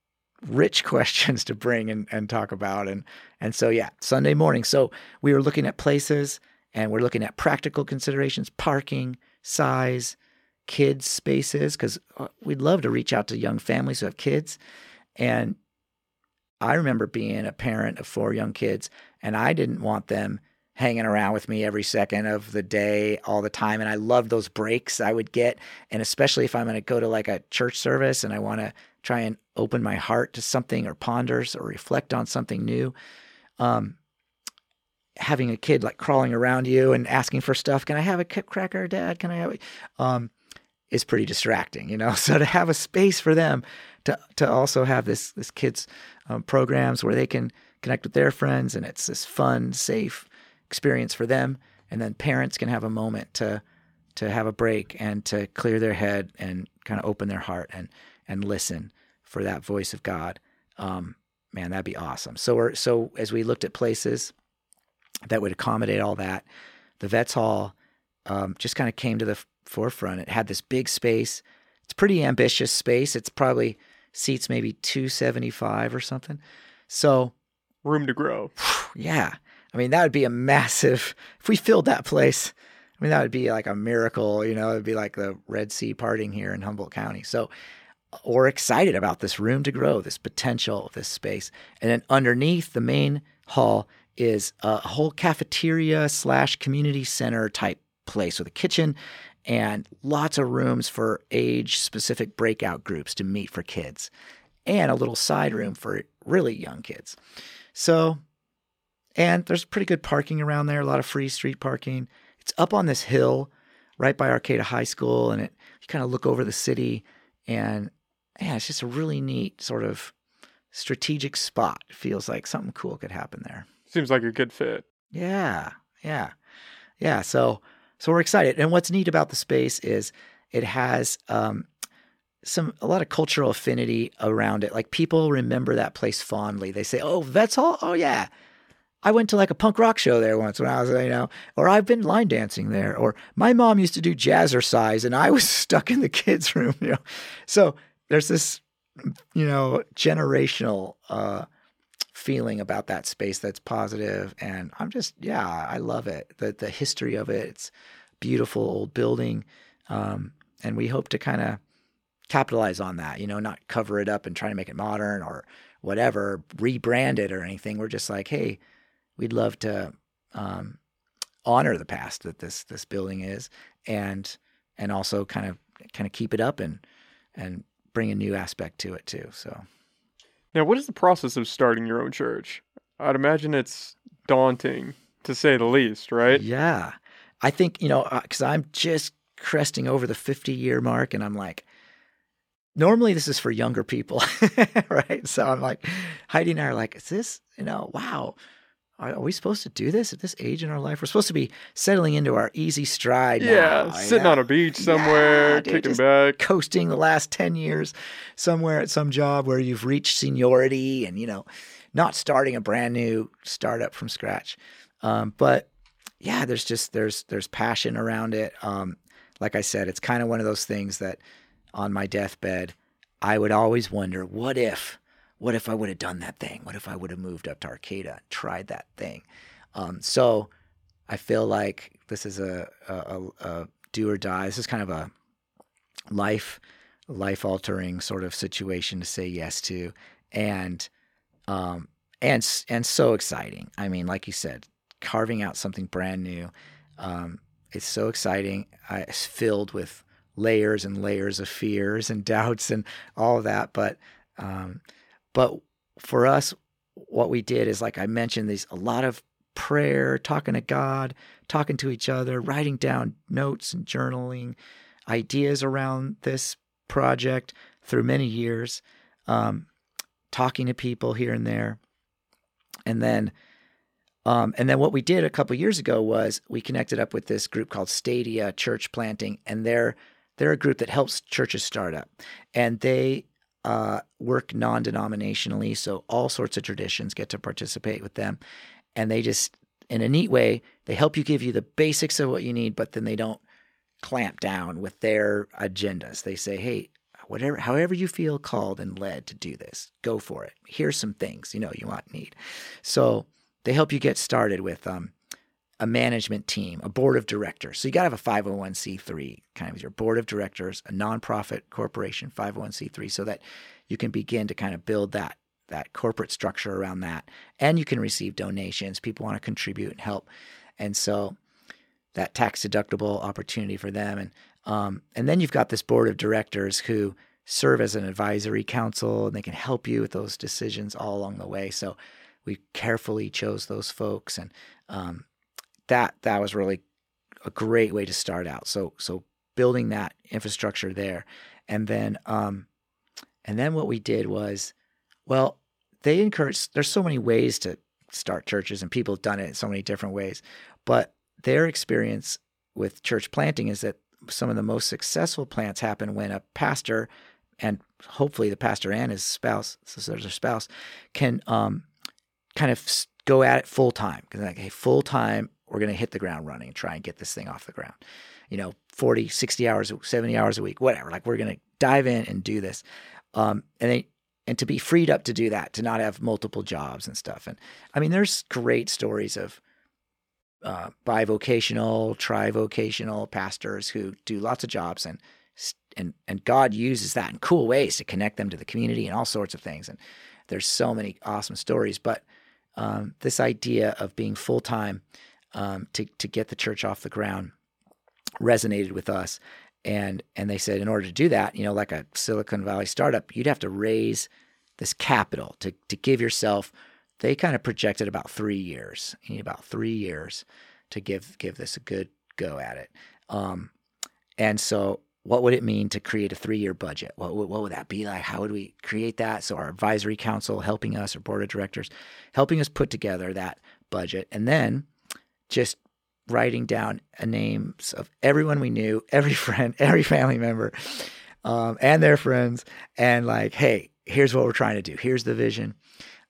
rich questions to bring and, and talk about. And and so yeah, Sunday morning. So we were looking at places and we're looking at practical considerations, parking, size, kids spaces, because uh, we'd love to reach out to young families who have kids. And I remember being a parent of four young kids, and I didn't want them hanging around with me every second of the day all the time and I love those breaks I would get and especially if I'm going to go to like a church service and I want to try and open my heart to something or ponders or reflect on something new. Um, having a kid like crawling around you and asking for stuff can I have a cracker dad? Can I have um, is pretty distracting you know? So to have a space for them to to also have this this kids um, programs where they can connect with their friends and it's this fun safe experience for them. And then parents can have a moment to to have a break and to clear their head and kind of open their heart and and listen for that voice of God. Um, man, that'd be awesome. So we're so as we looked at places that would accommodate all that, the Vets Hall um, just kind of came to the forefront. It had this big space. It's pretty ambitious space. It's probably seats maybe 275 or something. So room to grow. Yeah. I mean, that would be a massive, if we filled that place, I mean, that would be like a miracle, you know, it'd be like the Red Sea parting here in Humboldt County. So we're excited about this room to grow, this potential this space. And then underneath the main hall is a whole cafeteria slash community center type place with a kitchen and lots of rooms for age specific breakout groups to meet for kids and a little side room for really young kids. So and there's pretty good parking around there, a lot of free street parking. It's up on this hill right by Arcata High School, and it you kind of look over the city, and yeah, it's just a really neat sort of strategic spot. It feels like something cool could happen there. Seems like a good fit. Yeah, yeah, yeah. So so we're excited, and what's neat about the space is it has um, some a lot of cultural affinity around it. Like people remember that place fondly. They say, "Oh, Vets Hall. Oh yeah." I went to like a punk rock show there once when I was, you know, or I've been line dancing there, or my mom used to do jazzercise and I was stuck in the kids' room, you know. So there's this, you know, generational uh, feeling about that space that's positive, and I'm just, yeah, I love it. The the history of it, it's beautiful old building, um, and we hope to kind of capitalize on that, you know, not cover it up and try to make it modern or whatever, rebrand it or anything. We're just like, hey we'd love to um, honor the past that this this building is, and and also kind of kind of keep it up and and bring a new aspect to it too. So, now, what is the process of starting your own church? I'd imagine it's daunting to say the least, right? Yeah, I think you know because uh, I'm just cresting over the 50 year mark, and I'm like. Normally, this is for younger people, right? So I'm like, Heidi and I are like, is this, you know, wow, are, we supposed to do this at this age in our life? We're supposed to be settling into our easy stride. Yeah, now, sitting on a beach somewhere, yeah, dude, kicking back, coasting the last ten years somewhere at some job where you've reached seniority, and you know, not starting a brand new startup from scratch. Um, but yeah, there's just there's there's passion around it. Um, like I said, it's kind of one of those things that on my deathbed, I would always wonder, what if what if I would have done that thing? What if I would have moved up to Arcata and tried that thing? Um, so I feel like this is a, a, a, do or die. This is kind of a life life altering sort of situation to say yes to, and um, and and so exciting. I mean, like you said, carving out something brand new. Um, it's so exciting. I, it's filled with layers and layers of fears and doubts and all of that, but um, but for us, what we did is like I mentioned, these a lot of prayer, talking to God, talking to each other, writing down notes and journaling, ideas around this project through many years, um, talking to people here and there, and then. Um, and then what we did a couple years ago was we connected up with this group called Stadia Church Planting, and they're they're a group that helps churches start up, and they uh, work non denominationally. So all sorts of traditions get to participate with them. And they just, in a neat way, they help you give you the basics of what you need, but then they don't clamp down with their agendas. They say, hey, Whatever, however you feel called and led to do this, go for it. Here's some things you know you might need. So they help you get started with um, a management team, a board of directors. So you got to have a 501c3 kind of your board of directors, a nonprofit corporation, 501c3, so that you can begin to kind of build that that corporate structure around that, and you can receive donations. People want to contribute and help, and so that tax deductible opportunity for them, and um, and then you've got this board of directors who serve as an advisory council, and they can help you with those decisions all along the way. So we carefully chose those folks, and um, that that was really a great way to start out. So so building that infrastructure there, and then um, and then what we did was, well, they encourage. There's so many ways to start churches, and people have done it in so many different ways, but their experience with church planting is that some of the most successful plants happen when a pastor and hopefully the pastor and his spouse, so there's a spouse, can um, kind of go at it full time. Because like, hey, full time, we're going to hit the ground running and try and get this thing off the ground. You know, 40, 60 hours, 70 hours a week, whatever. Like we're going to dive in and do this. Um, and and to be freed up to do that, to not have multiple jobs and stuff. And I mean, there's great stories of uh, bivocational, trivocational pastors who do lots of jobs and and and God uses that in cool ways to connect them to the community and all sorts of things. And there's so many awesome stories. But um, this idea of being full time um, to to get the church off the ground resonated with us. And and they said in order to do that, you know, like a Silicon Valley startup, you'd have to raise this capital to to give yourself. They kind of projected about three years. You need about three years to give give this a good go at it. Um, and so what would it mean to create a three year budget? What, what, what would that be like? How would we create that? So, our advisory council helping us, our board of directors helping us put together that budget. And then just writing down names of everyone we knew, every friend, every family member, um, and their friends, and like, hey, here's what we're trying to do. Here's the vision.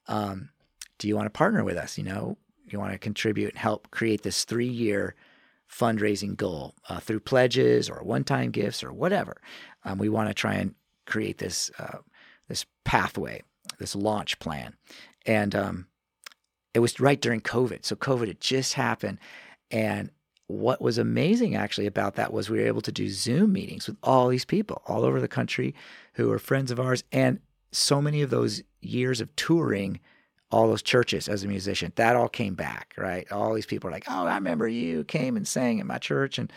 Um, do you want to partner with us? You know, you want to contribute and help create this three year fundraising goal uh, through pledges or one-time gifts or whatever. Um, we want to try and create this uh, this pathway, this launch plan, and um, it was right during COVID. So COVID had just happened, and what was amazing actually about that was we were able to do Zoom meetings with all these people all over the country who are friends of ours, and so many of those years of touring all those churches as a musician. That all came back, right? All these people are like, "Oh, I remember you came and sang at my church, and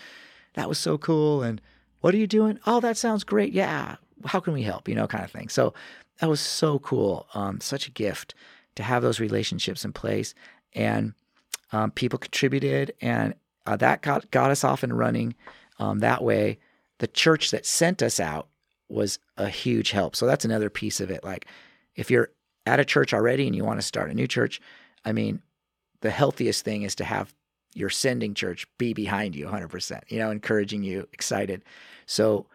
that was so cool." And what are you doing? Oh, that sounds great. Yeah, how can we help? You know, kind of thing. So that was so cool. Um, such a gift to have those relationships in place, and um, people contributed, and uh, that got got us off and running. Um, that way, the church that sent us out was a huge help. So that's another piece of it. Like, if you're at a church already and you want to start a new church, I mean, the healthiest thing is to have your sending church be behind you 100%, you know, encouraging you, excited. So,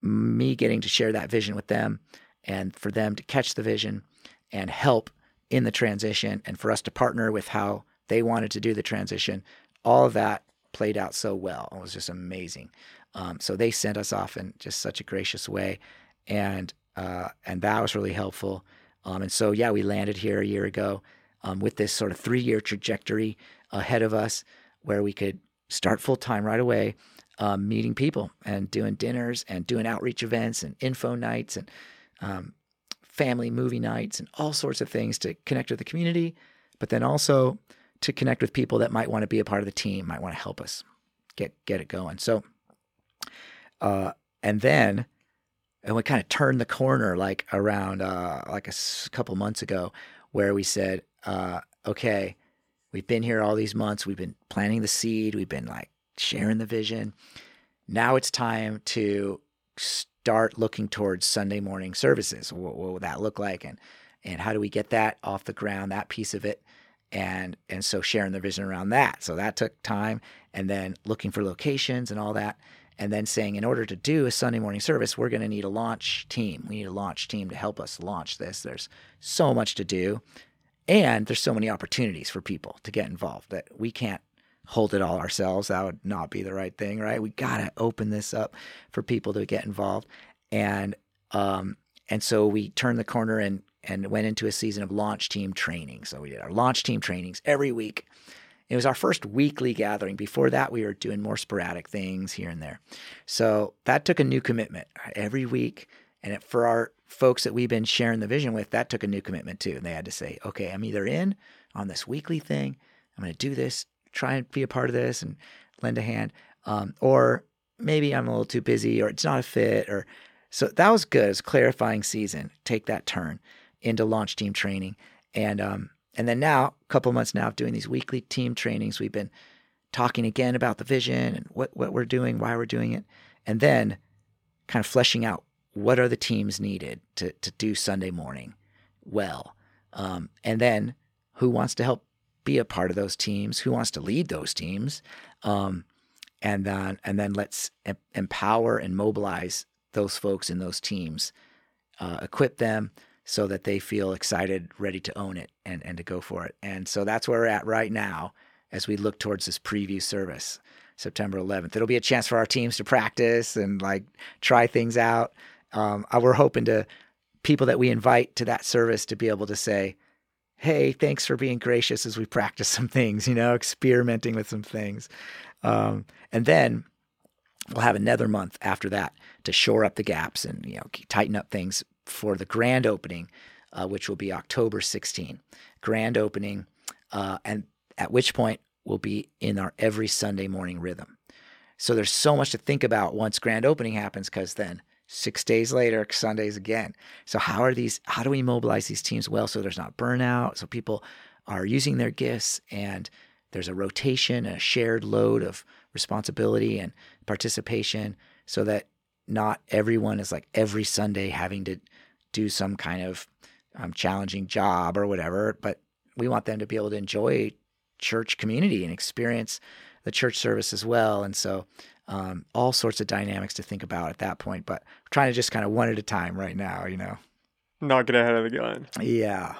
me getting to share that vision with them and for them to catch the vision and help in the transition and for us to partner with how they wanted to do the transition, all of that played out so well. It was just amazing. Um, so they sent us off in just such a gracious way. And uh, and that was really helpful. Um, and so, yeah, we landed here a year ago um, with this sort of three year trajectory ahead of us where we could start full time right away, um, meeting people and doing dinners and doing outreach events and info nights and um, family movie nights and all sorts of things to connect with the community, but then also to connect with people that might want to be a part of the team, might want to help us get get it going. So, uh, and then and we kind of turned the corner like around uh, like a couple months ago where we said uh, okay we've been here all these months we've been planting the seed we've been like sharing the vision now it's time to start looking towards sunday morning services what, what would that look like and and how do we get that off the ground that piece of it and and so sharing the vision around that so that took time and then looking for locations and all that and then saying, in order to do a Sunday morning service, we're going to need a launch team. We need a launch team to help us launch this. There's so much to do. And there's so many opportunities for people to get involved that we can't hold it all ourselves. That would not be the right thing, right? We got to open this up for people to get involved. and um, and so we turned the corner and and went into a season of launch team training. So we did our launch team trainings every week. It was our first weekly gathering. Before that, we were doing more sporadic things here and there. So that took a new commitment every week. And it, for our folks that we've been sharing the vision with, that took a new commitment too. And they had to say, okay, I'm either in on this weekly thing, I'm going to do this, try and be a part of this and lend a hand, um, or maybe I'm a little too busy or it's not a fit. Or so that was good. It was clarifying season. Take that turn into launch team training, and um, and then now a couple months now of doing these weekly team trainings, we've been talking again about the vision and what what we're doing, why we're doing it, and then kind of fleshing out what are the teams needed to to do Sunday morning well, um, and then who wants to help be a part of those teams, who wants to lead those teams, um, and then and then let's em- empower and mobilize those folks in those teams, uh, equip them so that they feel excited, ready to own it and, and to go for it. And so that's where we're at right now as we look towards this preview service, September 11th. It'll be a chance for our teams to practice and like try things out. Um, uh, we're hoping to people that we invite to that service to be able to say, hey, thanks for being gracious as we practice some things, you know, experimenting with some things. Um, and then we'll have another month after that to shore up the gaps and, you know, tighten up things for the grand opening, uh, which will be October 16. Grand opening, uh, and at which point we'll be in our every Sunday morning rhythm. So there's so much to think about once grand opening happens, because then six days later, Sundays again. So how are these? How do we mobilize these teams well so there's not burnout? So people are using their gifts and there's a rotation, a shared load of responsibility and participation, so that not everyone is like every Sunday having to do some kind of um, challenging job or whatever, but we want them to be able to enjoy church community and experience the church service as well. And so, um, all sorts of dynamics to think about at that point. But we're trying to just kind of one at a time right now, you know. Not get ahead of the gun. Yeah.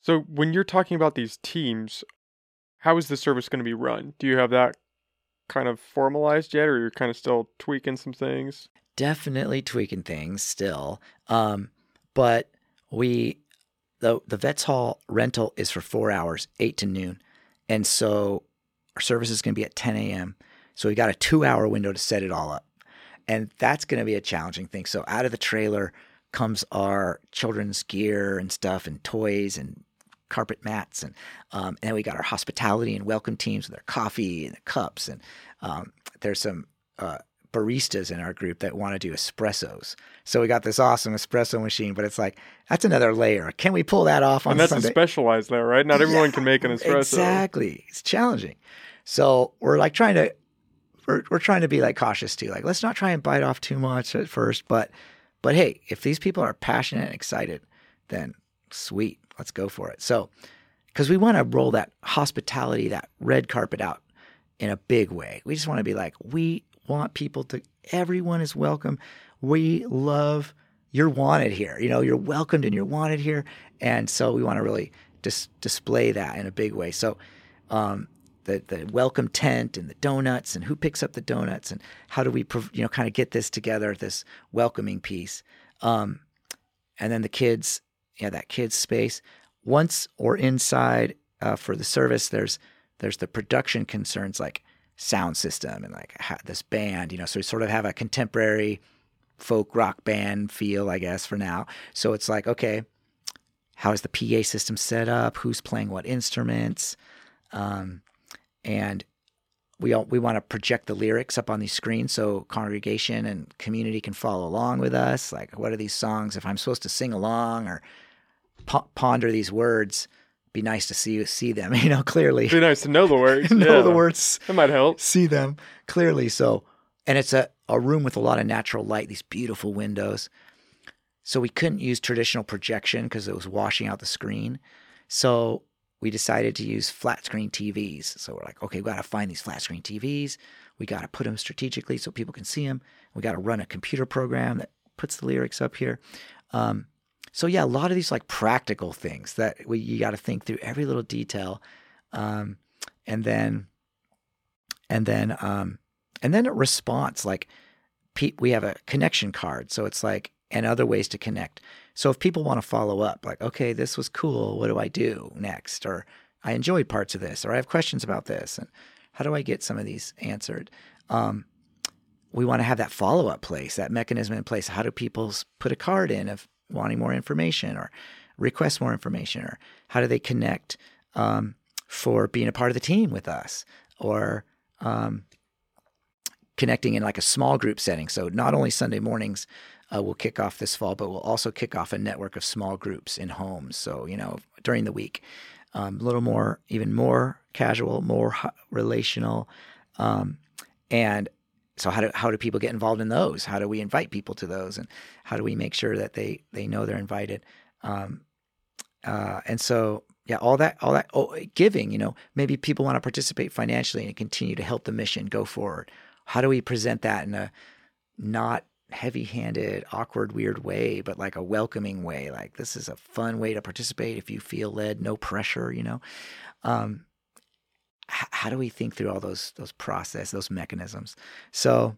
So when you're talking about these teams, how is the service going to be run? Do you have that kind of formalized yet, or you're kind of still tweaking some things? Definitely tweaking things still. Um, but we the the vets hall rental is for four hours, eight to noon, and so our service is going to be at 10 a.m. So we got a two hour window to set it all up, and that's going to be a challenging thing. So out of the trailer comes our children's gear and stuff, and toys and carpet mats, and um, and then we got our hospitality and welcome teams with their coffee and the cups, and um, there's some. Uh, baristas in our group that want to do espressos. So we got this awesome espresso machine, but it's like that's another layer. Can we pull that off on And that's Sunday? a specialized layer, right? Not everyone Yeah, can make an espresso. Exactly. It's challenging. So we're like trying to we're we're trying to be like cautious too. Like let's not try and bite off too much at first, but but hey, if these people are passionate and excited, then sweet, let's go for it. So because we want to roll that hospitality, that red carpet out in a big way. We just want to be like, we want people to everyone is welcome. We love you're wanted here. You know, you're welcomed and you're wanted here. And so we want to really dis- display that in a big way. So um, the the welcome tent and the donuts and who picks up the donuts and how do we you know kind of get this together this welcoming piece. Um, and then the kids yeah that kids space. Once or inside uh, for the service there's there's the production concerns like sound system and like this band you know so we sort of have a contemporary folk rock band feel i guess for now. So it's like okay how is the pa system set up? Who's playing what instruments? Um, and we all, we want to project the lyrics up on these screens so congregation and community can follow along with us. Like, what are these songs? If I'm supposed to sing along or po- ponder these words, be nice to see see them, you know, clearly. It'd be nice to know the words. know yeah. the words, That might help. see them clearly. So, and it's a, a room with a lot of natural light, these beautiful windows. So we couldn't use traditional projection because it was washing out the screen. So we decided to use flat screen TVs. So we're like, okay, we got to find these flat screen TVs. We got to put them strategically so people can see them. We got to run a computer program that puts the lyrics up here. Um, so yeah, a lot of these like practical things that we, you got to think through every little detail, um, and then, and then, um, and then a response like pe- we have a connection card. So it's like and other ways to connect. So if people want to follow up, like, okay, this was cool. What do I do next? Or I enjoyed parts of this, or I have questions about this, and how do I get some of these answered? Um, we want to have that follow up place, that mechanism in place. How do people put a card in of wanting more information or request more information, or how do they connect um, for being a part of the team with us, or um, connecting in like a small group setting? So not only Sunday mornings uh, will kick off this fall, but we'll also kick off a network of small groups in homes. So you know during the week, um, a little more, even more casual, more relational, um, and so how do how do people get involved in those? How do we invite people to those, and how do we make sure that they they know they're invited? Um, uh, and so yeah, all that all that oh, giving, you know, maybe people want to participate financially and continue to help the mission go forward. How do we present that in a not heavy-handed, awkward, weird way, but like a welcoming way? Like this is a fun way to participate if you feel led, no pressure, you know. Um, how do we think through all those those process those mechanisms so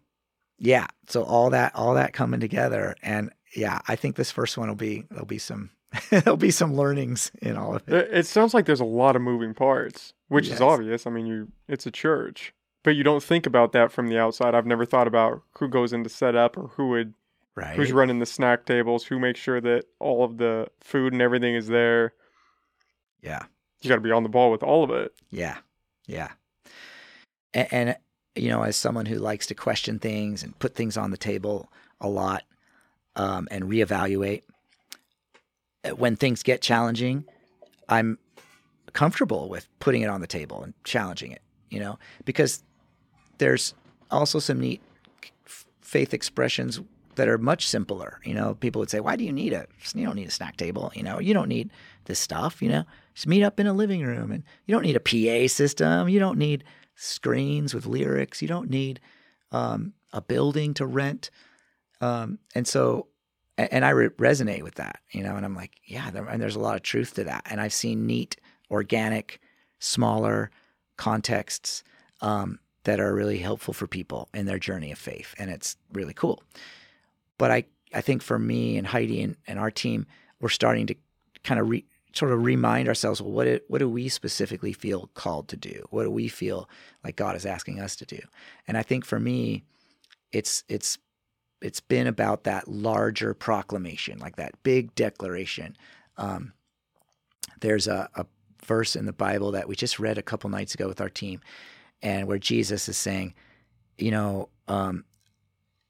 yeah so all that all that coming together and yeah i think this first one will be there'll be some there'll be some learnings in all of it it sounds like there's a lot of moving parts which yes. is obvious i mean you it's a church but you don't think about that from the outside. I've never thought about who goes into setup or who would right. who's running the snack tables who makes sure that all of the food and everything is there. Yeah. You got to be on the ball with all of it. Yeah. Yeah. And, and, you know, as someone who likes to question things and put things on the table a lot um, and reevaluate, uh, when things get challenging, I'm comfortable with putting it on the table and challenging it, you know, because there's also some neat faith expressions that are much simpler. You know, people would say, "Why do you need a? You don't need a snack table. You know, you don't need this stuff. You know, just meet up in a living room, and you don't need a PA system. You don't need screens with lyrics. You don't need um, a building to rent." Um, and so, and I re- resonate with that. You know, and I'm like, yeah, there, and there's a lot of truth to that. And I've seen neat, organic, smaller contexts. Um, that are really helpful for people in their journey of faith. And it's really cool. But I, I think for me and Heidi and, and our team, we're starting to kind of re, sort of remind ourselves, well, what, what do we specifically feel called to do? What do we feel like God is asking us to do? And I think for me, it's, it's, it's been about that larger proclamation, like that big declaration. Um, there's a, a verse in the Bible that we just read a couple nights ago with our team, and where Jesus is saying, you know, um,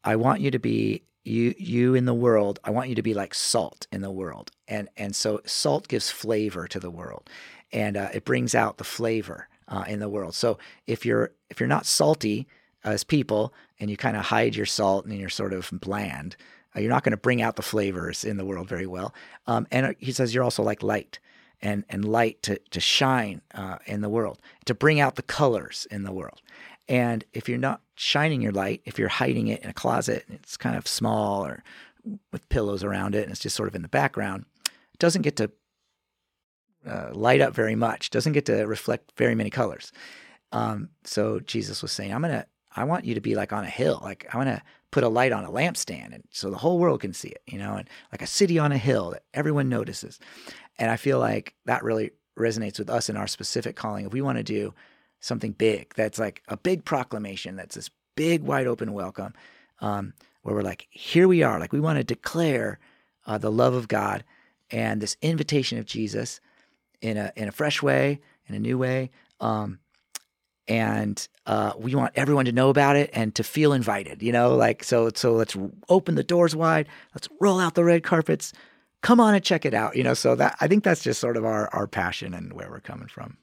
I want you to be you you in the world i want you to be like salt in the world. And and so salt gives flavor to the world and uh, it brings out the flavor uh, in the world. So if you're if you're not salty as people and you kind of hide your salt and you're sort of bland uh, you're not going to bring out the flavors in the world very well. Um, and uh, he says you're also like light and and light to to shine uh, in the world to bring out the colors in the world and if you're not shining your light, if you're hiding it in a closet and it's kind of small or with pillows around it and it's just sort of in the background, it doesn't get to uh, light up very much, doesn't get to reflect very many colors. Um, so Jesus was saying, I'm going to, I want you to be like on a hill. Like I want to put a light on a lampstand and so the whole world can see it, you know, and like a city on a hill that everyone notices. And I feel like that really resonates with us in our specific calling. If we want to do something big that's like a big proclamation that's this big wide open welcome um, where we're like here we are like we want to declare uh, the love of god and this invitation of jesus in a in a fresh way in a new way um, and uh, we want everyone to know about it and to feel invited you know like so so let's open the doors wide let's roll out the red carpets come on and check it out you know so that i think that's just sort of our our passion and where we're coming from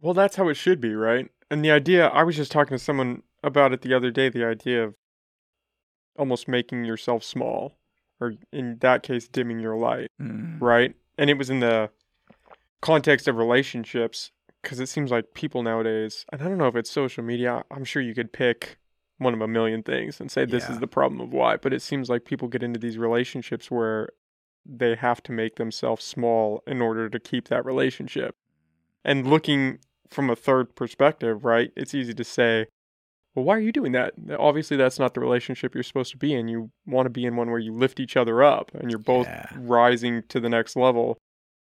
well, that's how it should be, right? And the idea, I was just talking to someone about it the other day, the idea of almost making yourself small, or in that case, dimming your light, mm. right? And it was in the context of relationships, because it seems like people nowadays, and I don't know if it's social media, I'm sure you could pick one of a million things and say this yeah. is the problem of why, but it seems like people get into these relationships where they have to make themselves small in order to keep that relationship. And looking from a third perspective, right? It's easy to say, well, why are you doing that? Obviously, that's not the relationship you're supposed to be in. You want to be in one where you lift each other up and you're both Yeah. rising to the next level.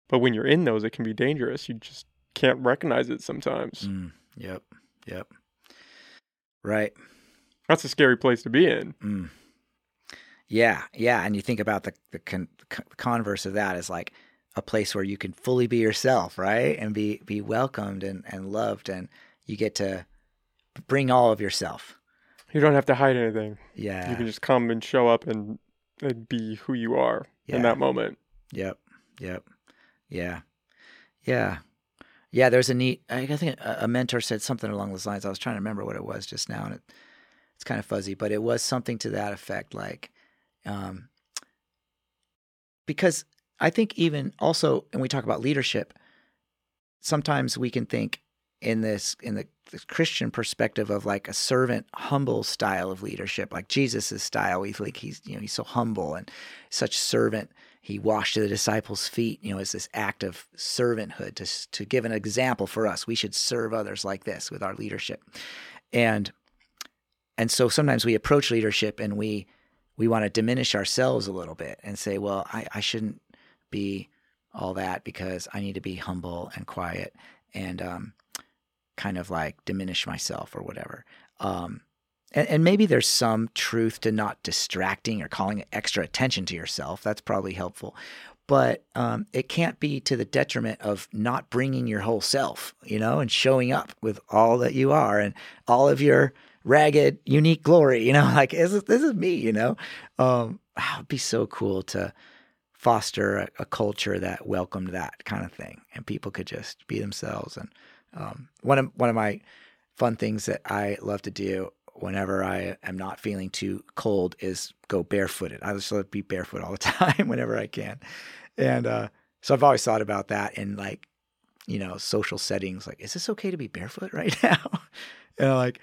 But when you're in those, it can be dangerous. You just can't recognize it sometimes. Mm, yep. Yep. Right. That's a scary place to be in. Mm. Yeah, yeah, and you think about the the con- con- converse of that is like a place where you can fully be yourself, right, and be be welcomed and and loved, and you get to bring all of yourself. You don't have to hide anything. Yeah. You can just come and show up and, and be who you are in that moment. Yep. Yep. Yeah. Yeah. Yeah. There's a neat. I think a, a mentor said something along those lines. I was trying to remember what it was just now, and it, it's kind of fuzzy, but it was something to that effect. Like, um, because I think even also, when we talk about leadership, sometimes we can think in this in the, the Christian perspective of like a servant, humble style of leadership, like Jesus's style. We think he's you know he's so humble and such servant. He washed the disciples' feet, you know, as this act of servanthood to to give an example for us. We should serve others like this with our leadership, and and so sometimes we approach leadership and we we want to diminish ourselves a little bit and say, well, I, I shouldn't be all that because I need to be humble and quiet and um, kind of like diminish myself or whatever. Um, and, and maybe there's some truth to not distracting or calling extra attention to yourself. That's probably helpful. But um, it can't be to the detriment of not bringing your whole self, you know, and showing up with all that you are and all of your ragged, unique glory, you know, like this is, this is me, you know. Um, ah, it'd be so cool to foster a, a culture that welcomed that kind of thing, and people could just be themselves. And um, one of one of my fun things that I love to do whenever I am not feeling too cold is go barefooted. I just love to be barefoot all the time whenever I can, and uh, so I've always thought about that in like you know social settings. Like, is this okay to be barefoot right now? know, like.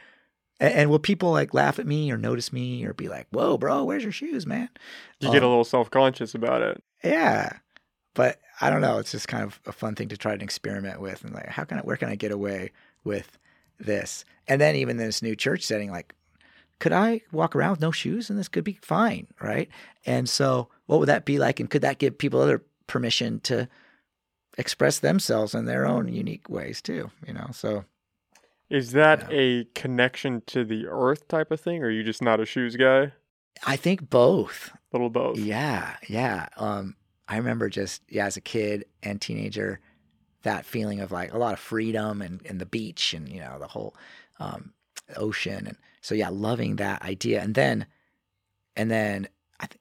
And, and will people like laugh at me or notice me or be like, "Whoa, bro, where's your shoes, man?" You get a Um, little self conscious about it. Yeah. But I don't know. It's just kind of a fun thing to try and experiment with. And like, how can I, where can I get away with this? And then even in this new church setting, like, could I walk around with no shoes and this could be fine? Right. And so what would that be like? And could that give people other permission to express themselves in their own unique ways too? You know? So Is that Yeah. a connection to the earth type of thing, or are you just not a shoes guy? I think both. Little both. Yeah, yeah. Um, I remember just yeah, as a kid and teenager, that feeling of like a lot of freedom and, and the beach and you know the whole um, ocean and so yeah, loving that idea. And then, and then I th-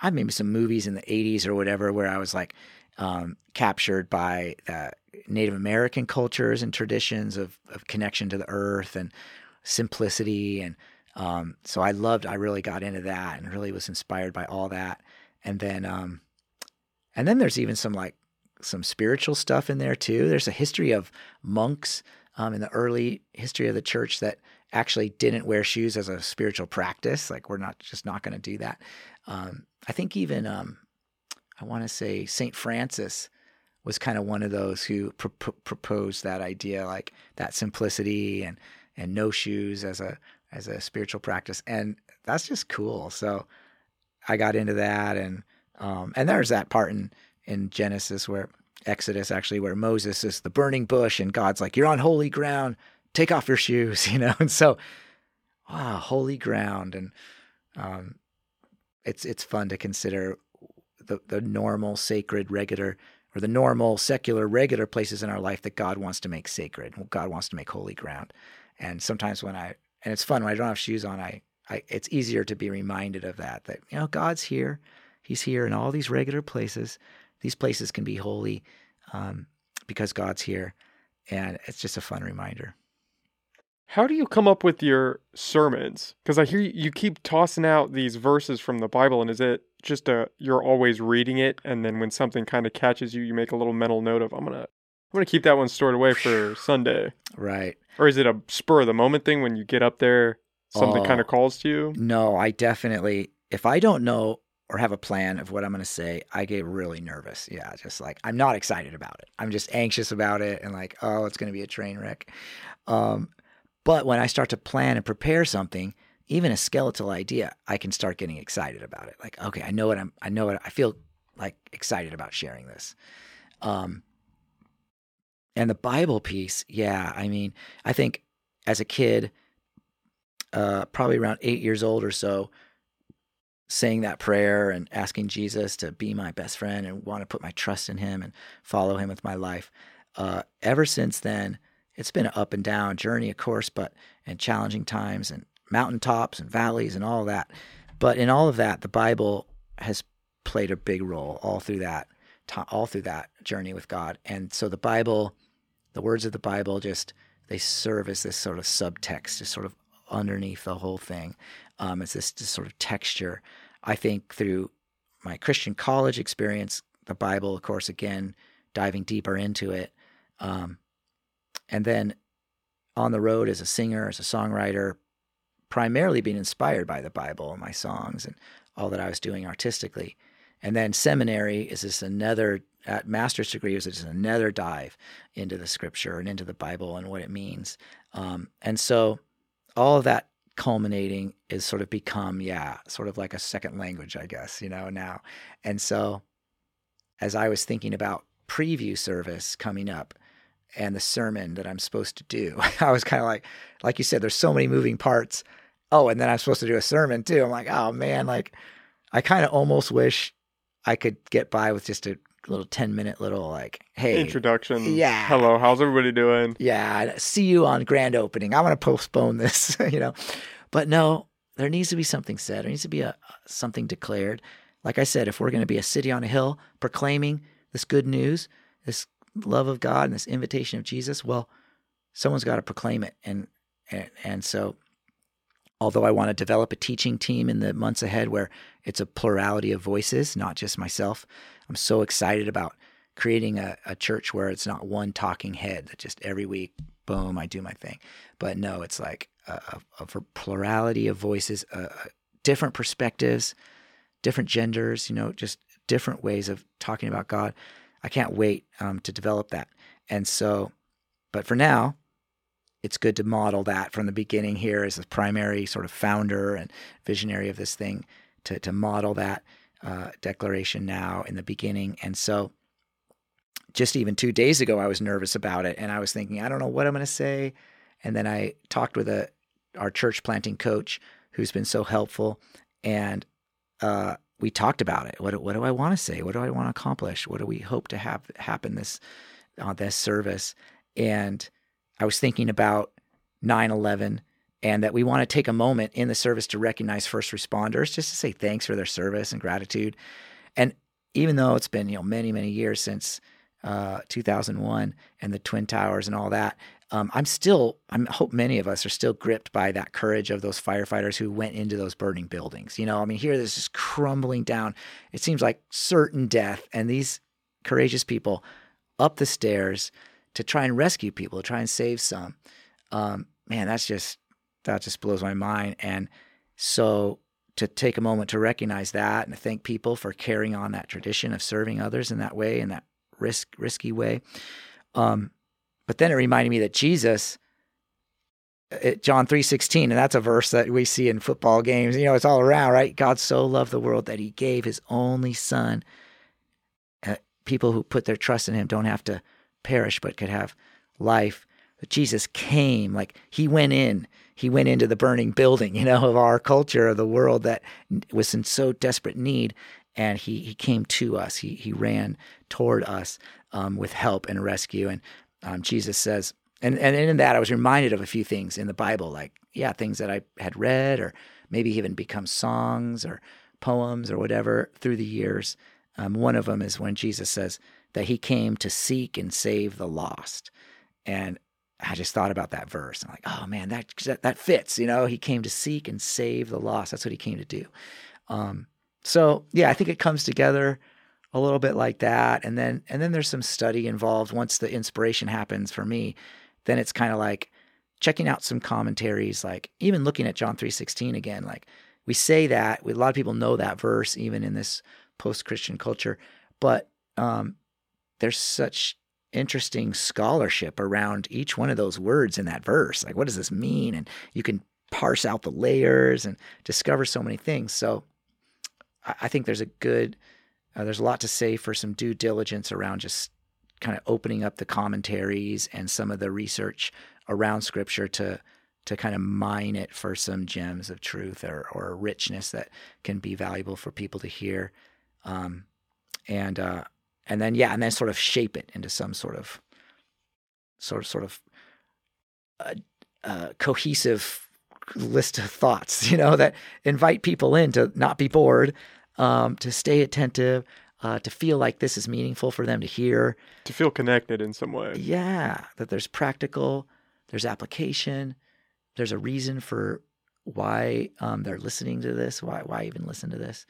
I maybe some movies in the '80s or whatever where I was like um, captured by uh, Native American cultures and traditions of of connection to the earth and simplicity and um, so I loved, I really got into that and really was inspired by all that. And then, um, and then there's even some like some spiritual stuff in there too. There's a history of monks um, in the early history of the church that actually didn't wear shoes as a spiritual practice. Like we're not just not going to do that. Um, I think even um, I want to say Saint Francis was kind of one of those who pro- pro- proposed that idea, like that simplicity and and no shoes as a as a spiritual practice, and that's just cool. So I got into that, and um, and there's that part in in Genesis where Exodus actually where Moses is the burning bush, and God's like, "You're on holy ground. Take off your shoes," you know. And so, wow, holy ground, and um, it's it's fun to consider the the normal, sacred, regular. Or the normal, secular, regular places in our life that God wants to make sacred, God wants to make holy ground. And sometimes when I and it's fun when I don't have shoes on. I, I it's easier to be reminded of that. That you know God's here, He's here in all these regular places. These places can be holy um, because God's here, and it's just a fun reminder. How do you come up with your sermons? Because I hear you, keep tossing out these verses from the Bible, and is it just a you're always reading it, and then when something kind of catches you, you make a little mental note of I'm gonna I'm gonna keep that one stored away for Sunday, Right? or is it a spur of the moment thing when you get up there, something kind Oh. of calls to you? No, I definitely. If I don't know or have a plan of what I'm going to say, I get really nervous. Yeah, just like I'm not excited about it. I'm just anxious about it, and like, oh, it's going to be a train wreck. Um, But when I start to plan and prepare something, even a skeletal idea, I can start getting excited about it. Like, okay, I know what I'm, I know what I feel like excited about sharing this. Um, and the Bible piece, yeah, I mean, I think as a kid, uh, probably around eight years old or so, saying that prayer and asking Jesus to be my best friend and want to put my trust in him and follow him with my life. Uh, ever since then, it's been an up and down journey, of course, but and challenging times and mountaintops and valleys and all that. But in all of that, the Bible has played a big role all through that, all through that journey with God. And so the Bible, the words of the Bible, just they serve as this sort of subtext, just sort of underneath the whole thing. Um, it's this, this sort of texture. I think through my Christian college experience, the Bible, of course, again diving deeper into it, um, and then on the road as a singer, as a songwriter, primarily being inspired by the Bible and my songs and all that I was doing artistically. And then seminary is this another at master's degree is just another dive into the scripture and into the Bible and what it means. Um, and so all of that culminating is sort of become, yeah, sort of like a second language, I guess, you know, now. And so as I was thinking about preview service coming up, and the sermon that I'm supposed to do. I was kind of like, like you said, there's so many moving parts. Oh, and then I'm supposed to do a sermon too. I'm like, oh man, like I kind of almost wish I could get by with just a little 10 minute little like, hey, introduction. Yeah. Hello, how's everybody doing? Yeah. See you on grand opening. I'm going to postpone this, you know, but no, there needs to be something said. There needs to be a something declared. Like I said, if we're going to be a city on a hill proclaiming this good news, this love of God and this invitation of Jesus, well, someone's got to proclaim it. And, and, and so, although I want to develop a teaching team in the months ahead where it's a plurality of voices, not just myself, I'm so excited about creating a, a church where it's not one talking head that just every week, boom, I do my thing. But no, it's like a, a, a plurality of voices, uh, different perspectives, different genders, you know, just different ways of talking about God. I can't wait um, to develop that. And so, but for now, it's good to model that from the beginning here as the primary sort of founder and visionary of this thing to, to model that uh, declaration now in the beginning. And so, just even two days ago, I was nervous about it, and I was thinking, I don't know what I'm going to say. And then I talked with a our church planting coach who's been so helpful, and uh, we talked about it. What, what do I want to say? What do I want to accomplish? What do we hope to have happen this on uh, this service? And I was thinking about 9/11 and that we want to take a moment in the service to recognize first responders, just to say thanks for their service and gratitude. And even though it's been you know many many years since uh, 2001 and the twin towers and all that, um, I'm still, I hope many of us are still gripped by that courage of those firefighters who went into those burning buildings. You know, I mean, here this is crumbling down. It seems like certain death, and these courageous people up the stairs to try and rescue people, to try and save some. Um, man, that's just that just blows my mind. And so to take a moment to recognize that and to thank people for carrying on that tradition of serving others in that way, in that risk risky way. Um, but then it reminded me that Jesus, John 3.16, and that's a verse that we see in football games. You know, it's all around, right? God so loved the world that he gave his only son. Uh, people who put their trust in him don't have to perish, but could have life. But Jesus came, like he went in. He went into the burning building, you know, of our culture, of the world that was in so desperate need. And he, he came to us. He, he ran toward us um, with help and rescue. And um, Jesus says, and, and in that I was reminded of a few things in the Bible, like, yeah, things that I had read or maybe even become songs or poems or whatever through the years. Um, one of them is when Jesus says that he came to seek and save the lost. And I just thought about that verse. I'm like, oh man, that, that, that fits. You know, he came to seek and save the lost. That's what he came to do. Um, so yeah, I think it comes together a little bit like that and then and then there's some study involved once the inspiration happens for me then it's kind of like checking out some commentaries like even looking at John 3:16 again like we say that a lot of people know that verse even in this post-christian culture but um, there's such interesting scholarship around each one of those words in that verse. Like, what does this mean? And you can parse out the layers and discover so many things. So, I think there's a good, uh, there's a lot to say for some due diligence around just kind of opening up the commentaries and some of the research around Scripture to to kind of mine it for some gems of truth or or richness that can be valuable for people to hear. Um, and uh, and then yeah, and then sort of shape it into some sort of sort of sort of uh, uh, cohesive list of thoughts, you know, that invite people in to not be bored, um, to stay attentive, uh, to feel like this is meaningful for them to hear, to feel connected in some way. Yeah, that there's practical, there's application, there's a reason for why um, they're listening to this. Why why even listen to this?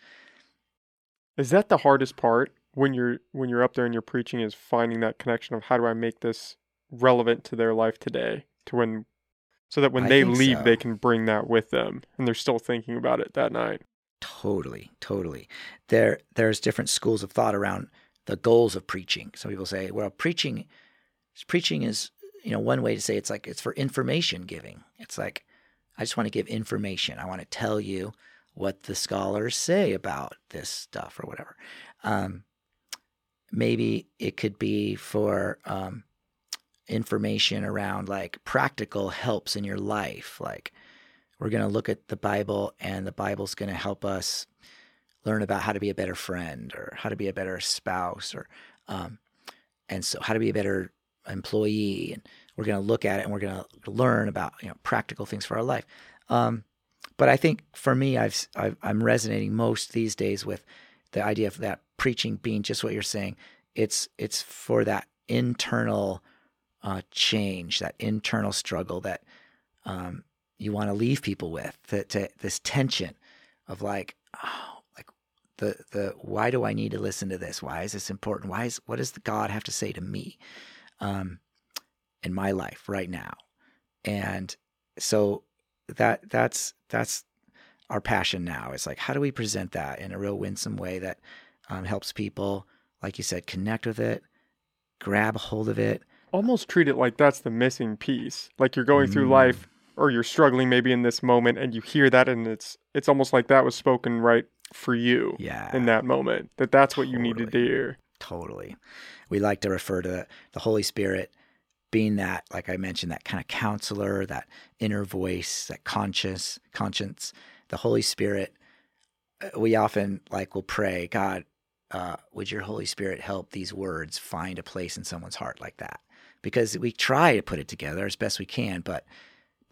Is that the hardest part when you're when you're up there and you're preaching is finding that connection of how do I make this relevant to their life today to when so that when I they leave so. they can bring that with them and they're still thinking about it that night. Totally, totally. There there's different schools of thought around the goals of preaching. Some people say, well, preaching preaching is, you know, one way to say it's like it's for information giving. It's like I just want to give information. I want to tell you what the scholars say about this stuff or whatever. Um, maybe it could be for um, information around like practical helps in your life. Like we're going to look at the Bible, and the Bible's going to help us learn about how to be a better friend or how to be a better spouse or um, and so how to be a better employee and we're going to look at it and we're going to learn about you know practical things for our life. Um, but i think for me I've, I've i'm resonating most these days with the idea of that preaching being just what you're saying. It's it's for that internal uh, change that internal struggle that um, you want to leave people with that to, this tension of like oh like the the why do I need to listen to this? Why is this important? Why is what does God have to say to me um, in my life right now? And so that that's that's our passion now. It's like how do we present that in a real winsome way that um, helps people, like you said, connect with it, grab a hold of it. Almost treat it like that's the missing piece. Like you're going through Mm. life or you're struggling maybe in this moment and you hear that and it's it's almost like that was spoken right for you Yeah, in that moment. That that's what you needed to hear. Totally. We like to refer to the Holy Spirit being that, like I mentioned, that kind of counselor, that inner voice, that conscious conscience. The Holy Spirit. uh, We often like will pray, God, uh, would your Holy Spirit help these words find a place in someone's heart like that? Because we try to put it together as best we can, but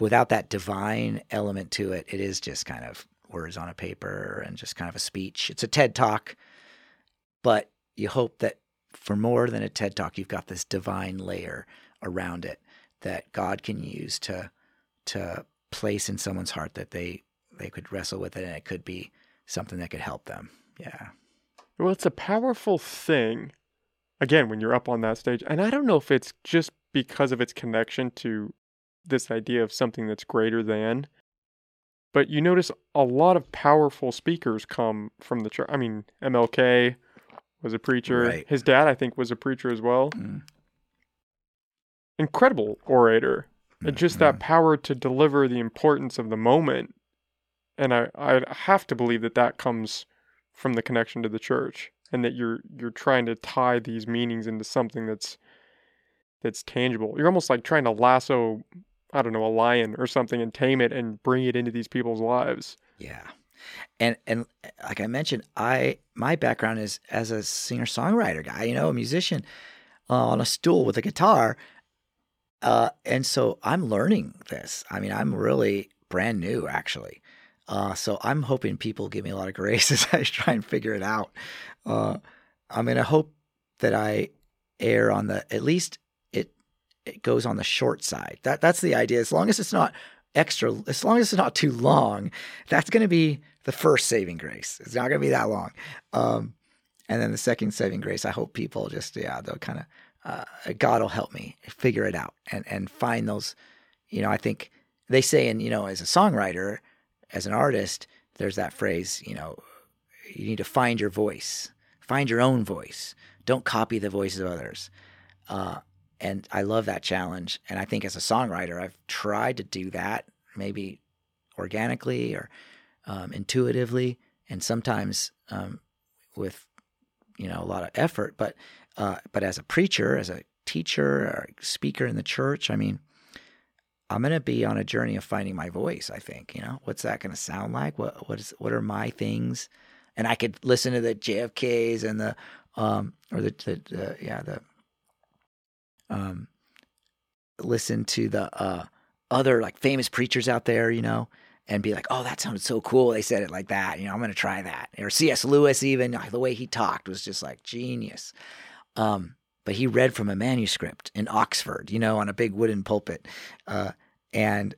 without that divine element to it, it is just kind of words on a paper and just kind of a speech. It's a TED talk, but you hope that for more than a TED talk, you've got this divine layer around it that God can use to to place in someone's heart that they they could wrestle with it and it could be something that could help them. Yeah. Well, it's a powerful thing. Again, when you're up on that stage, and I don't know if it's just because of its connection to this idea of something that's greater than, but you notice a lot of powerful speakers come from the church. I mean, MLK was a preacher. Right. His dad, I think, was a preacher as well. Mm. Incredible orator. And just that power to deliver the importance of the moment. And I, I have to believe that that comes from the connection to the church and that you're you're trying to tie these meanings into something that's that's tangible. You're almost like trying to lasso I don't know, a lion or something and tame it and bring it into these people's lives. Yeah. And and like I mentioned, I my background is as a singer songwriter guy, you know, a musician uh, on a stool with a guitar. Uh, and so I'm learning this. I mean, I'm really brand new actually. Uh, so I'm hoping people give me a lot of grace as I try and figure it out. Uh, I mean, I hope that I err on the at least it goes on the short side. That that's the idea. As long as it's not extra, as long as it's not too long, that's going to be the first saving grace. It's not going to be that long. Um, and then the second saving grace, I hope people just yeah they'll kind of uh, God will help me figure it out and and find those. You know, I think they say, and you know, as a songwriter, as an artist, there's that phrase. You know, you need to find your voice, find your own voice. Don't copy the voices of others. Uh, and I love that challenge. And I think as a songwriter, I've tried to do that maybe organically or um, intuitively, and sometimes um, with you know a lot of effort. But uh, but as a preacher, as a teacher or speaker in the church, I mean, I'm going to be on a journey of finding my voice. I think you know what's that going to sound like? What what is what are my things? And I could listen to the JFKs and the um or the, the, the yeah the um listen to the uh other like famous preachers out there, you know, and be like, oh, that sounded so cool. They said it like that. You know, I'm going to try that. Or C.S. Lewis, even like, the way he talked was just like genius. Um, but he read from a manuscript in Oxford, you know, on a big wooden pulpit. Uh, and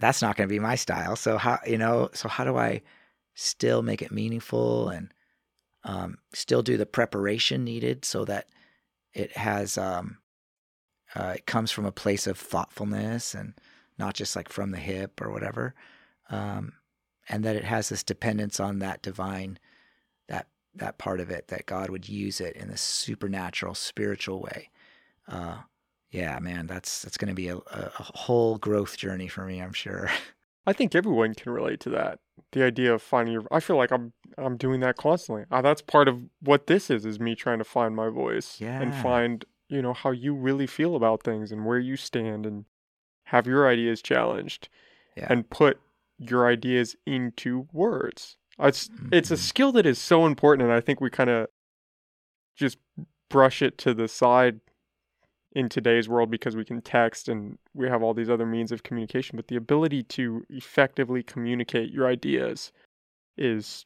that's not going to be my style. So how, you know, so how do I still make it meaningful and um, still do the preparation needed so that it has, um, uh, it comes from a place of thoughtfulness and not just like from the hip or whatever. Um, and that it has this dependence on that divine, that that part of it that God would use it in this supernatural, spiritual way. Uh, yeah, man, that's that's going to be a, a whole growth journey for me, I'm sure. I think everyone can relate to that. The idea of finding your I feel like I'm I'm doing that constantly. Uh, that's part of what this is is me trying to find my voice yeah. and find, you know, how you really feel about things and where you stand and have your ideas challenged yeah. and put your ideas into words. It's mm-hmm. it's a skill that is so important and I think we kind of just brush it to the side in today's world because we can text and we have all these other means of communication, but the ability to effectively communicate your ideas is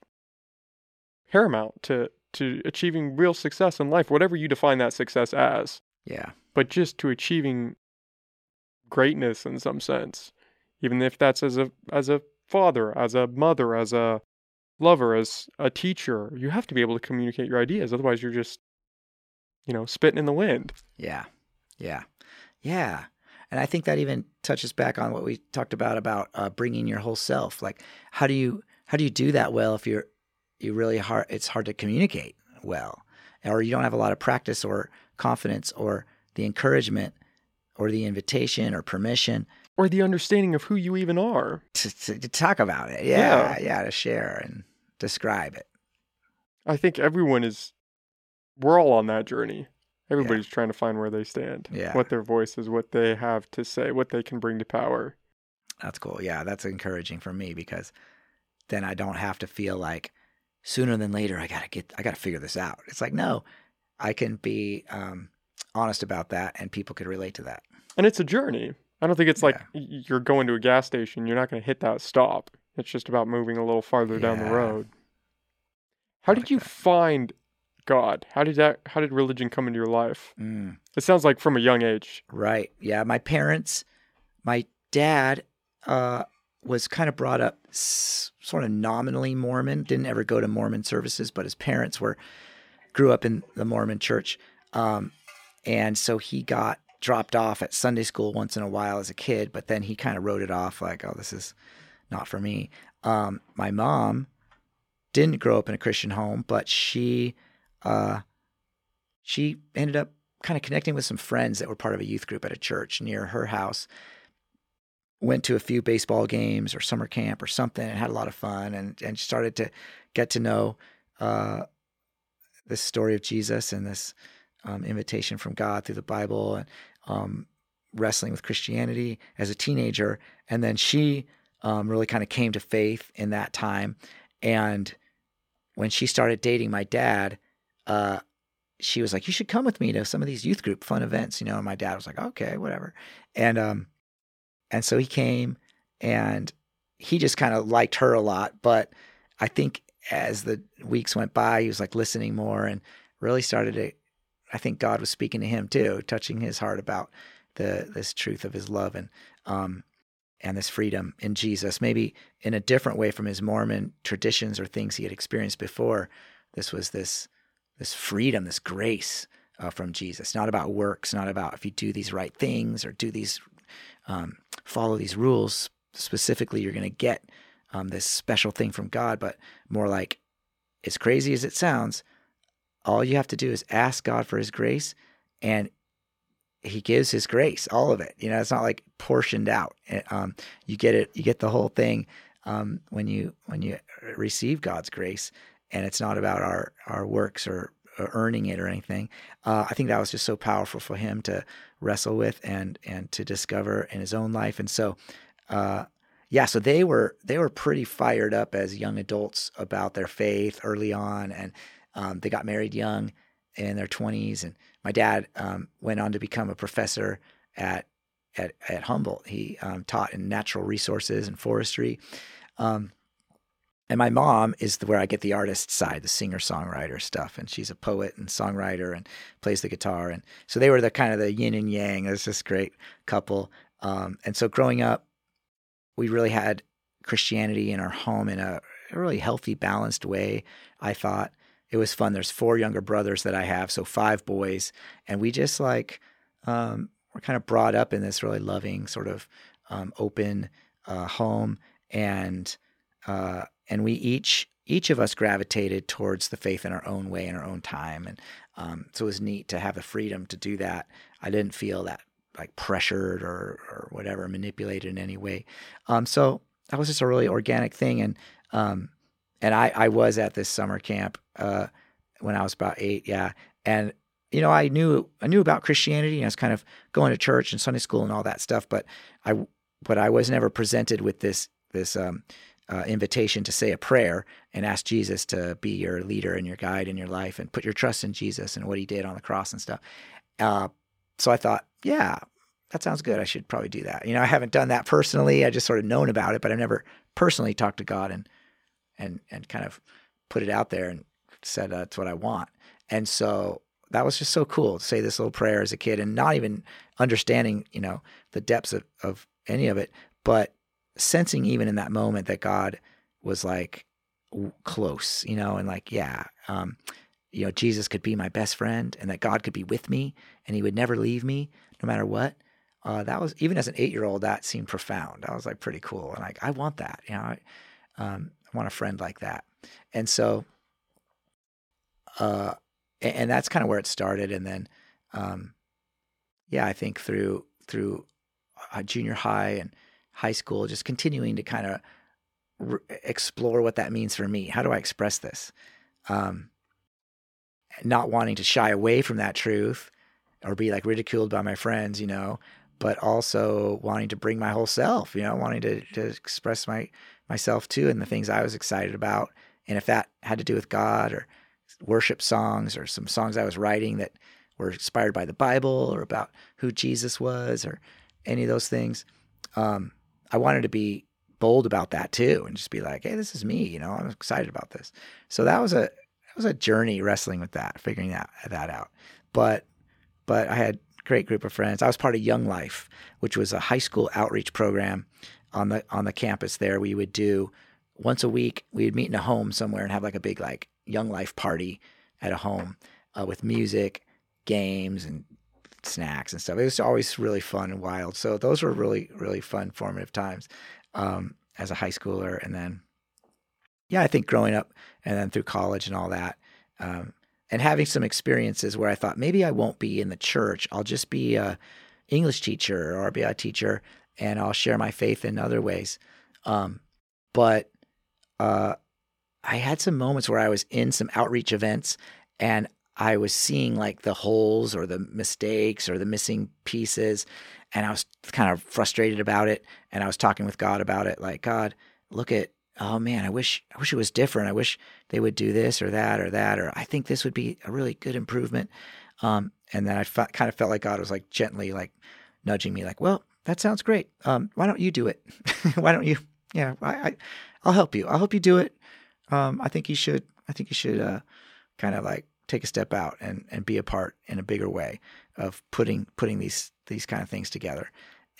paramount to to achieving real success in life, whatever you define that success as. Yeah. But just to achieving greatness in some sense, even if that's as a as a father, as a mother, as a lover, as a teacher, you have to be able to communicate your ideas. Otherwise, you're just, you know, spitting in the wind. Yeah. Yeah. Yeah. And I think that even touches back on what we talked about about uh, bringing your whole self. Like, how do you how do you do that well if you're you really hard? It's hard to communicate well, or you don't have a lot of practice or confidence or the encouragement or the invitation or permission or the understanding of who you even are to, to, to talk about it. Yeah, yeah, yeah, to share and describe it. I think everyone is. We're all on that journey. Everybody's yeah. trying to find where they stand, yeah. what their voice is, what they have to say, what they can bring to power. That's cool. Yeah, that's encouraging for me because then I don't have to feel like sooner than later I gotta get I gotta figure this out. It's like no, I can be um, honest about that, and people could relate to that. And it's a journey. I don't think it's like you're going to a gas station. You're not going to hit that stop. It's just about moving a little farther yeah. down the road. How did you find God? How did that? How did religion come into your life? Mm. It sounds like from a young age. Right. Yeah. My parents, my dad, uh, was kind of brought up sort of nominally Mormon. Didn't ever go to Mormon services, but his parents were grew up in the Mormon church, um, and so he got dropped off at Sunday school once in a while as a kid. But then he kind of wrote it off like, "Oh, this is not for me." Um, my mom didn't grow up in a Christian home, but she uh, she ended up kind of connecting with some friends that were part of a youth group at a church near her house. Went to a few baseball games or summer camp or something and had a lot of fun and, and started to get to know uh, this story of Jesus and this um, invitation from God through the Bible and um, wrestling with Christianity as a teenager. And then she um, really kind of came to faith in that time. And when she started dating my dad, uh, she was like, "You should come with me to some of these youth group fun events," you know. And my dad was like, "Okay, whatever." And um, and so he came, and he just kind of liked her a lot. But I think as the weeks went by, he was like listening more and really started to. I think God was speaking to him too, touching his heart about the this truth of His love and um, and this freedom in Jesus. Maybe in a different way from his Mormon traditions or things he had experienced before. This was this this freedom, this grace uh, from Jesus. Not about works, not about if you do these right things or do these, um, follow these rules specifically, you're going to get um, this special thing from God, but more like, as crazy as it sounds, all you have to do is ask God for His grace, and he gives his grace, all of it. You know, it's not like portioned out. Um, you get it, you get the whole thing um, when you when you receive God's grace, and it's not about our our works or, or earning it or anything. Uh, I think that was just so powerful for him to wrestle with and and to discover in his own life. And so, uh, yeah, so they were they were pretty fired up as young adults about their faith early on, and um, they got married young in their 20s and my dad um, went on to become a professor at at, at Humboldt. He um, taught in natural resources and forestry. Um, and my mom is where I get the artist side, the singer songwriter stuff, and she's a poet and songwriter and plays the guitar. And so they were the kind of the yin and yang. It was this great couple. Um, and so growing up, we really had Christianity in our home in a, a really healthy, balanced way. I thought it was fun. There's four younger brothers that I have, so five boys, and we just like um, we're kind of brought up in this really loving, sort of um, open uh, home, and uh, and we each each of us gravitated towards the faith in our own way in our own time, and um, so it was neat to have the freedom to do that. I didn't feel that like pressured or or whatever manipulated in any way. Um, so that was just a really organic thing, and um, and I, I was at this summer camp uh, when I was about eight, yeah, and you know I knew I knew about Christianity. and I was kind of going to church and Sunday school and all that stuff, but I but I was never presented with this this um, uh, invitation to say a prayer and ask Jesus to be your leader and your guide in your life and put your trust in Jesus and what He did on the cross and stuff. Uh, so I thought, yeah, that sounds good. I should probably do that. You know, I haven't done that personally. I just sort of known about it, but I've never personally talked to God and and and kind of put it out there and said uh, that's what I want. And so that was just so cool to say this little prayer as a kid and not even understanding, you know, the depths of, of any of it, but sensing even in that moment that God was like close, you know, and like, yeah, um, you know, Jesus could be my best friend and that God could be with me and he would never leave me no matter what. Uh, that was even as an eight year old, that seemed profound. I was like pretty cool. And like, I want that, you know, I, um, want a friend like that. And so, uh, and, and that's kind of where it started. And then, um, yeah, I think through through uh, junior high and high school, just continuing to kind of re- explore what that means for me. How do I express this? Um, not wanting to shy away from that truth or be like ridiculed by my friends, you know, but also wanting to bring my whole self, you know, wanting to, to express my myself too and the things I was excited about. And if that had to do with God or worship songs or some songs I was writing that were inspired by the Bible or about who Jesus was or any of those things, um, I wanted to be bold about that too and just be like, hey, this is me, you know, I'm excited about this. So that was a that was a journey wrestling with that, figuring that that out. But but I had great group of friends. I was part of Young Life, which was a high school outreach program on the on the campus there. We would do once a week. We'd meet in a home somewhere and have like a big like Young Life party at a home uh, with music, games, and snacks and stuff. It was always really fun and wild. So those were really really fun formative times um, as a high schooler, and then yeah, I think growing up and then through college and all that. Um, and having some experiences where I thought maybe I won't be in the church. I'll just be a English teacher or be a teacher and I'll share my faith in other ways. Um, but uh, I had some moments where I was in some outreach events and I was seeing like the holes or the mistakes or the missing pieces. And I was kind of frustrated about it. And I was talking with God about it like, God, look at oh man, I wish I wish it was different. I wish they would do this or that or that or I think this would be a really good improvement. Um, and then I kind of felt like God was like gently like nudging me, like, well, that sounds great. Um, why don't you do it? why don't you? Yeah, I, I, will help you. I'll help you do it. Um, I think you should. I think you should uh, kind of like take a step out and and be a part in a bigger way of putting putting these these kind of things together.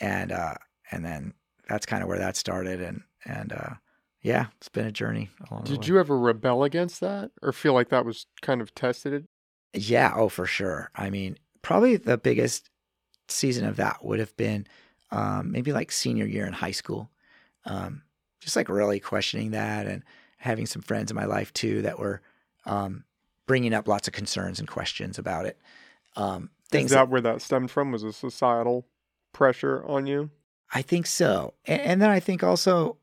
And uh, and then that's kind of where that started. And and uh, yeah, it's been a journey. Did you ever rebel against that or feel like that was kind of tested? Yeah, oh, for sure. I mean, probably the biggest season of that would have been um, maybe like senior year in high school. Um, just like really questioning that and having some friends in my life too that were um, bringing up lots of concerns and questions about it. Um, things Is that where that stemmed from? Was a societal pressure on you? I think so. And, and then I think also,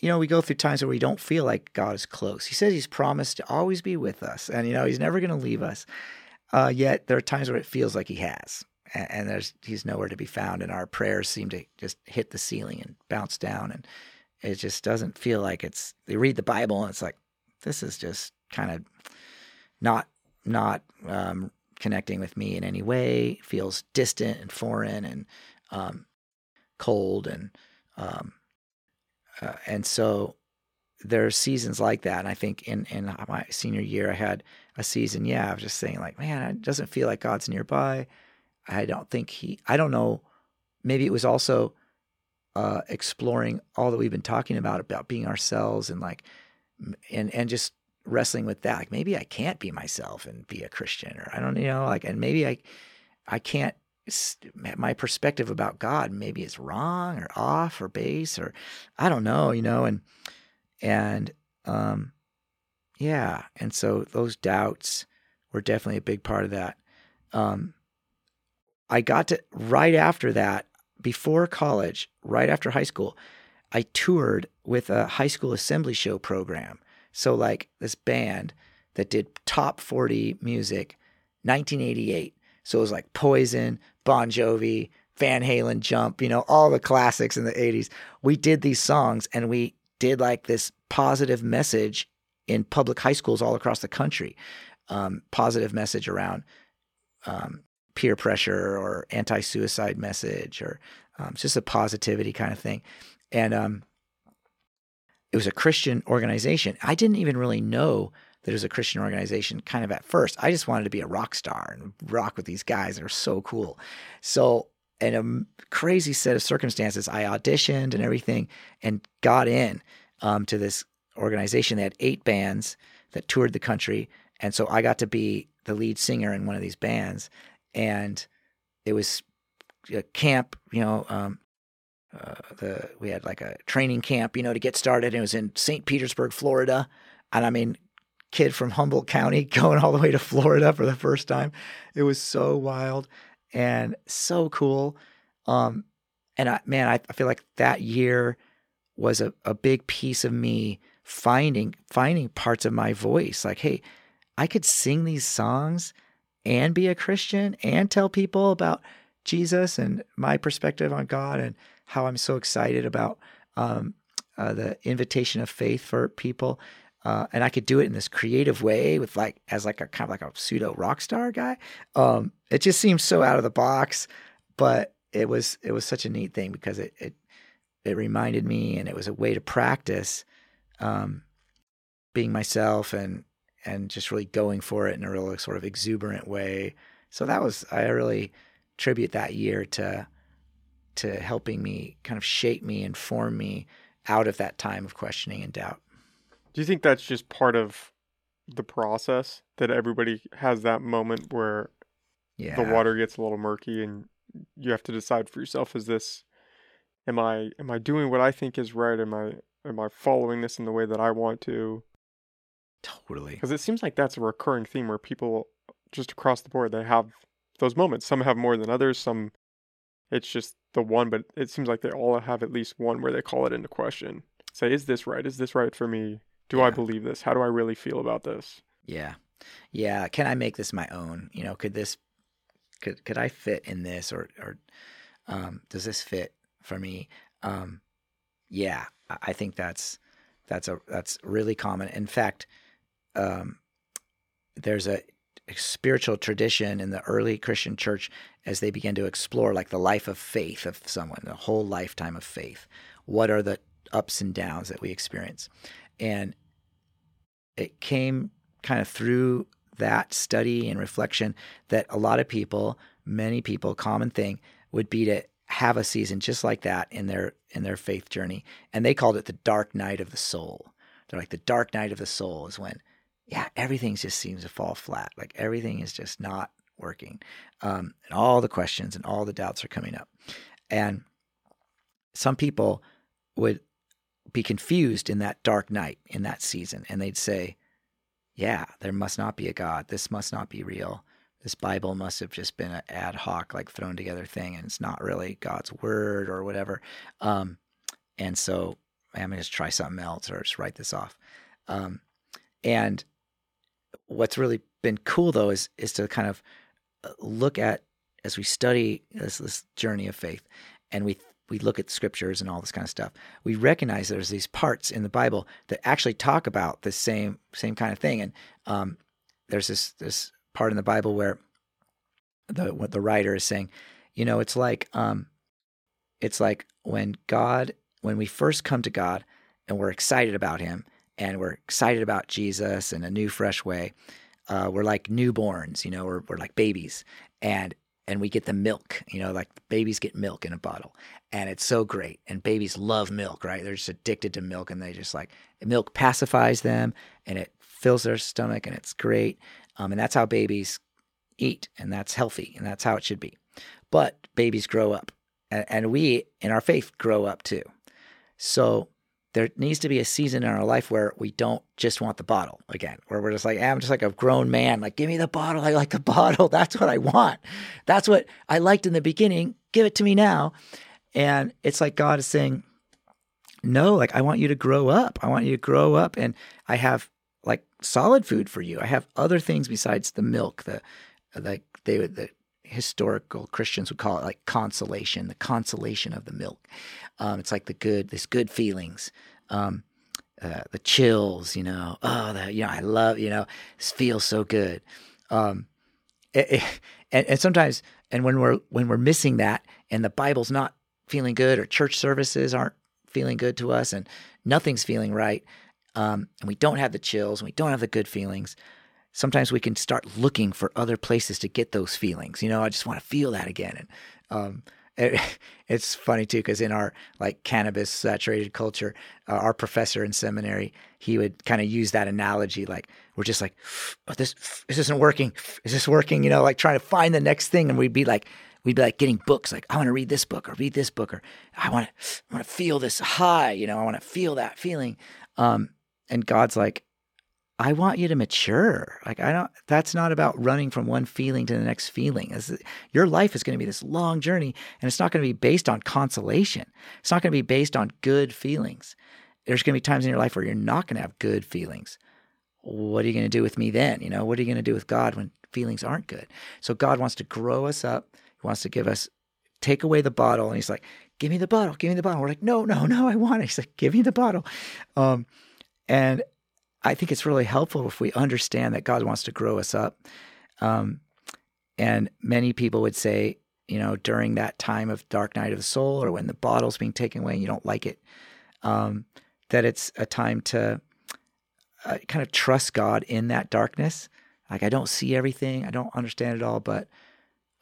you know, we go through times where we don't feel like God is close. He says He's promised to always be with us, and you know He's never going to leave us. Uh, yet there are times where it feels like He has, and, and there's He's nowhere to be found, and our prayers seem to just hit the ceiling and bounce down, and it just doesn't feel like it's. They read the Bible, and it's like this is just kind of not not um, connecting with me in any way. Feels distant and foreign and um, cold and um, uh, and so there are seasons like that. And I think in in my senior year, I had a season. Yeah, I was just saying like, man, it doesn't feel like God's nearby. I don't think he. I don't know. Maybe it was also uh, exploring all that we've been talking about about being ourselves and like and and just wrestling with that. Like maybe I can't be myself and be a Christian, or I don't you know like, and maybe I I can't. My perspective about God maybe is wrong or off or base or I don't know, you know, and and um, yeah, and so those doubts were definitely a big part of that. Um, I got to right after that, before college, right after high school, I toured with a high school assembly show program so like this band that did top 40 music, 1988. So it was like Poison, Bon Jovi, Van Halen, Jump, you know, all the classics in the 80s. We did these songs and we did like this positive message in public high schools all across the country. Um, positive message around um, peer pressure or anti-suicide message or um, just a positivity kind of thing. And um, it was a Christian organization. I didn't even really know that it was a Christian organization kind of at first. I just wanted to be a rock star and rock with these guys. They're so cool. So, in a crazy set of circumstances, I auditioned and everything and got in um, to this organization. They had eight bands that toured the country. And so I got to be the lead singer in one of these bands. And it was a camp, you know, um, uh, the we had like a training camp, you know, to get started. It was in St. Petersburg, Florida, and I mean, kid from Humboldt County going all the way to Florida for the first time. It was so wild and so cool. Um, and I, man, I, I feel like that year was a, a big piece of me finding finding parts of my voice. Like, hey, I could sing these songs and be a Christian and tell people about Jesus and my perspective on God and how I'm so excited about um, uh, the invitation of faith for people. Uh, and I could do it in this creative way with like as like a kind of like a pseudo rock star guy. Um, it just seems so out of the box, but it was it was such a neat thing because it it it reminded me, and it was a way to practice um, being myself and and just really going for it in a real sort of exuberant way. So that was I really tribute that year to to helping me kind of shape me and form me out of that time of questioning and doubt. Do you think that's just part of the process that everybody has that moment where yeah. the water gets a little murky and you have to decide for yourself is this am I am I doing what I think is right am I am I following this in the way that I want to totally because it seems like that's a recurring theme where people just across the board they have those moments some have more than others some it's just the one, but it seems like they all have at least one where they call it into question. Say, is this right? Is this right for me? Do yeah. I believe this? How do I really feel about this? Yeah. Yeah. Can I make this my own? You know, could this could could I fit in this or or um, does this fit for me? Um, yeah, I think that's that's a that's really common. In fact, um, there's a spiritual tradition in the early Christian church as they began to explore like the life of faith of someone, the whole lifetime of faith. What are the ups and downs that we experience? And it came kind of through that study and reflection that a lot of people, many people, common thing would be to have a season just like that in their in their faith journey. And they called it the dark night of the soul. They're like the dark night of the soul is when yeah, everything just seems to fall flat. Like everything is just not working. Um, and all the questions and all the doubts are coming up. And some people would be confused in that dark night, in that season, and they'd say, Yeah, there must not be a God. This must not be real. this Bible must have just been an ad hoc, like thrown together thing, and it's not really God's word or whatever. Um, and so I'm gonna just try something else or just write this off. Um, and what's really been cool though is is to kind of uh, look at as we study this, this journey of faith, and we we look at scriptures and all this kind of stuff, we recognize there's these parts in the Bible that actually talk about the same same kind of thing. And um, there's this this part in the Bible where the what the writer is saying, you know, it's like um, it's like when God when we first come to God and we're excited about Him and we're excited about Jesus in a new, fresh way. Uh, we're like newborns, you know, we're, we're like babies, and and we get the milk, you know, like babies get milk in a bottle, and it's so great. And babies love milk, right? They're just addicted to milk, and they just like milk pacifies them, and it fills their stomach, and it's great. Um, and that's how babies eat, and that's healthy, and that's how it should be. But babies grow up, and, and we in our faith grow up too. So there needs to be a season in our life where we don't just want the bottle again, where we're just like, hey, I'm just like a grown man. Like, give me the bottle. I like the bottle. That's what I want. That's what I liked in the beginning. Give it to me now. And it's like God is saying, no, like, I want you to grow up. I want you to grow up. And I have like solid food for you. I have other things besides the milk, the, like, they would, the historical Christians would call it like consolation, the consolation of the milk. Um, it's like the good, this good feelings, um, uh, the chills, you know. Oh, that you know, I love, you know, this feels so good. Um, it, it, and, and sometimes, and when we're when we're missing that, and the Bible's not feeling good, or church services aren't feeling good to us, and nothing's feeling right, um, and we don't have the chills, and we don't have the good feelings sometimes we can start looking for other places to get those feelings. You know, I just want to feel that again. And um, it, it's funny too because in our like cannabis saturated culture, uh, our professor in seminary he would kind of use that analogy. Like we're just like, oh, this this isn't working. Is this working? You know, like trying to find the next thing, and we'd be like. We'd be like getting books, like I want to read this book or read this book, or I want to, I want to feel this high, you know, I want to feel that feeling. Um, and God's like, I want you to mature. Like I don't that's not about running from one feeling to the next feeling. Your life is going to be this long journey and it's not going to be based on consolation. It's not going to be based on good feelings. There's going to be times in your life where you're not going to have good feelings. What are you going to do with me then? You know, what are you going to do with God when feelings aren't good? So God wants to grow us up. He wants to give us take away the bottle and he's like, "Give me the bottle. Give me the bottle." We're like, "No, no, no, I want it." He's like, "Give me the bottle." Um, and I think it's really helpful if we understand that God wants to grow us up. Um, and many people would say, you know, during that time of dark night of the soul or when the bottle's being taken away and you don't like it, um, that it's a time to uh, kind of trust God in that darkness. Like I don't see everything, I don't understand it all, but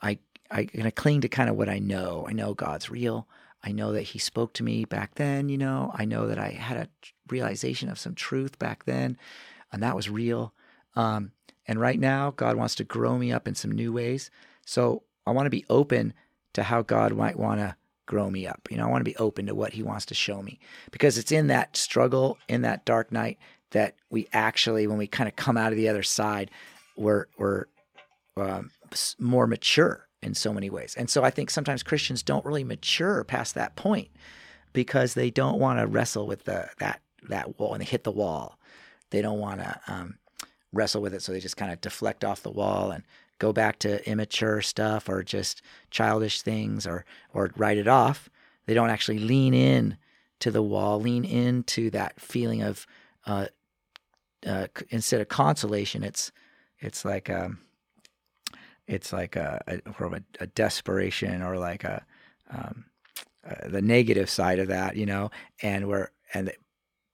I I gonna cling to kind of what I know. I know God's real. I know that he spoke to me back then, you know. I know that I had a realization of some truth back then, and that was real. Um, and right now, God wants to grow me up in some new ways. So I want to be open to how God might want to grow me up. You know, I want to be open to what he wants to show me because it's in that struggle, in that dark night, that we actually, when we kind of come out of the other side, we're, we're um, more mature in so many ways. And so I think sometimes Christians don't really mature past that point because they don't want to wrestle with the that that wall and they hit the wall. They don't want to um, wrestle with it, so they just kind of deflect off the wall and go back to immature stuff or just childish things or or write it off. They don't actually lean in to the wall, lean into that feeling of uh, uh, instead of consolation, it's it's like um, it's like a, a, a, a desperation or like a um, uh, the negative side of that, you know, and we're and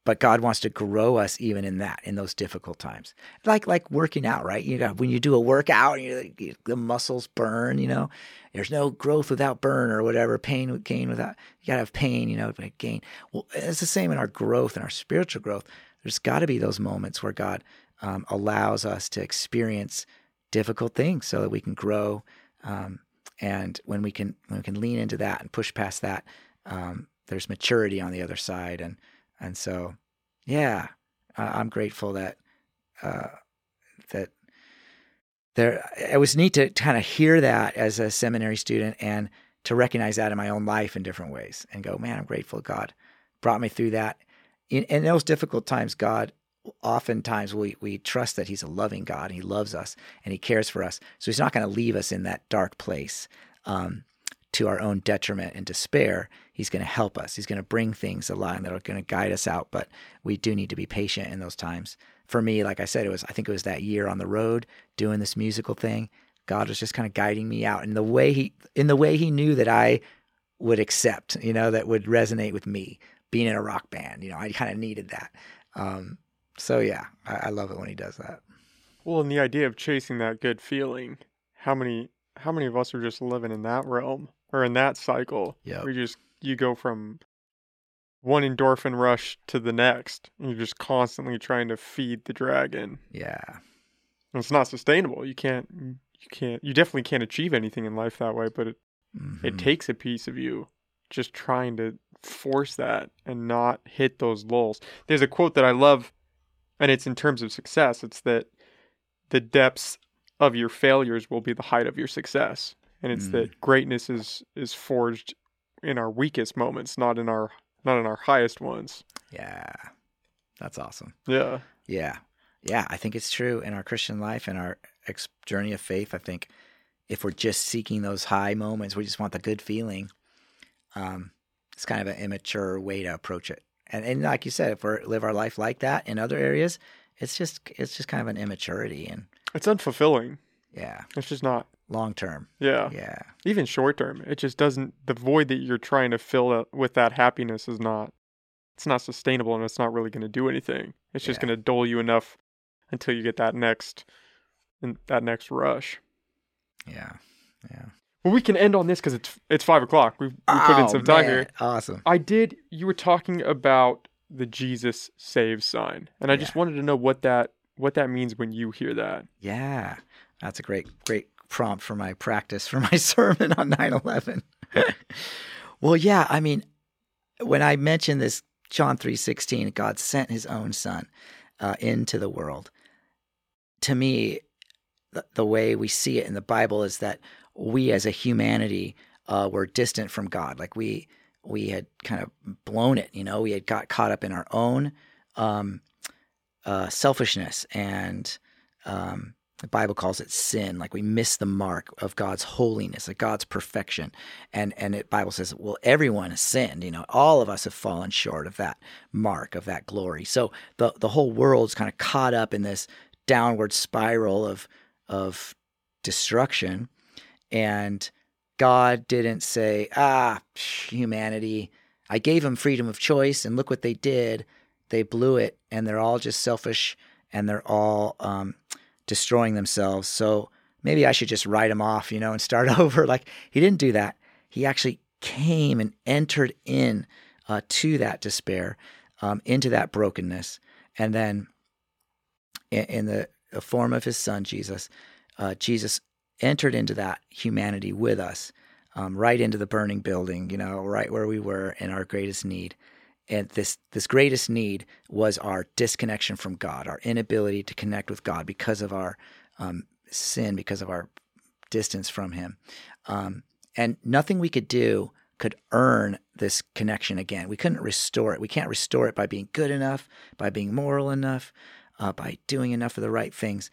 but God wants to grow us even in that in those difficult times, like like working out, right? You know, when you do a workout, you, you, the muscles burn, you know. There's no growth without burn or whatever. Pain with gain without you gotta have pain, you know, but gain. Well, it's the same in our growth and our spiritual growth. There's got to be those moments where God um, allows us to experience difficult things so that we can grow. Um, and when we can when we can lean into that and push past that, um, there's maturity on the other side. And and so, yeah, I'm grateful that uh, that there it was neat to kind of hear that as a seminary student and to recognize that in my own life in different ways and go, man, I'm grateful God brought me through that. In, in those difficult times, God oftentimes we we trust that He's a loving God and He loves us and He cares for us. So He's not going to leave us in that dark place um, to our own detriment and despair. He's going to help us. He's going to bring things along that are going to guide us out. But we do need to be patient in those times. For me, like I said, it was I think it was that year on the road doing this musical thing. God was just kind of guiding me out in the way he in the way he knew that I would accept, you know, that would resonate with me being in a rock band. You know, I kind of needed that. Um, so yeah, I, I love it when he does that. Well, and the idea of chasing that good feeling, how many how many of us are just living in that realm or in that cycle? Yeah. You just you go from one endorphin rush to the next. And you're just constantly trying to feed the dragon. Yeah. And it's not sustainable. You can't you can't you definitely can't achieve anything in life that way, but it Mhm. it takes a piece of you just trying to force that and not hit those lulls. There's a quote that I love, and it's in terms of success. It's that the depths of your failures will be the height of your success, and it's Mm. that greatness is is forged in our weakest moments, not in our not in our highest ones. yeah. That's awesome. Yeah, Yeah. Yeah. I think it's true in our Christian life and our ex- journey of faith. I think if we're just seeking those high moments, we just want the good feeling. Um, it's kind of an immature way to approach it. And, and like you said, if we live our life like that in other areas, it's just it's just kind of an immaturity and it's unfulfilling. yeah, It's just not. long term. Yeah, Yeah. even short term, it just doesn't. The void that you're trying to fill with that happiness is not. It's not sustainable, and it's not really going to do anything. It's just Yeah. going to dull you enough until you get that next, and that next rush. Yeah. Yeah. Well, we can end on this because it's it's five o'clock. We we put in Oh, some time man. here. Awesome. I did. You were talking about the Jesus saves sign, and I just wanted to know what that what that means when you hear that. Yeah. That's a great, great prompt for my practice for my sermon on 9 11. well, yeah. I mean, when I mentioned this, John 3 16, God sent his own son uh, into the world. To me, the, the way we see it in the Bible is that we as a humanity uh, were distant from God. Like we, we had kind of blown it, you know, we had got caught up in our own um, uh, selfishness and um, the Bible calls it sin. Like we miss the mark of God's holiness, of God's perfection, and and the Bible says, well, everyone has sinned. You know, all of us have fallen short of that mark of that glory. So the the whole world's kind of caught up in this downward spiral of of destruction, and God didn't say, ah, humanity. I gave them freedom of choice, and look what they did. They blew it, and they're all just selfish, and they're all um, destroying themselves. So maybe I should just write them off, you know, and start over. Like he didn't do that. He actually came and entered in uh, to that despair, um, into that brokenness, and then in, the form of his son Jesus, uh, Jesus entered into that humanity with us, um, right into the burning building, you know, right where we were in our greatest need. And this this greatest need was our disconnection from God, our inability to connect with God because of our um, sin, because of our distance from Him, um, and nothing we could do could earn this connection again. We couldn't restore it. We can't restore it by being good enough, by being moral enough, uh, by doing enough of the right things.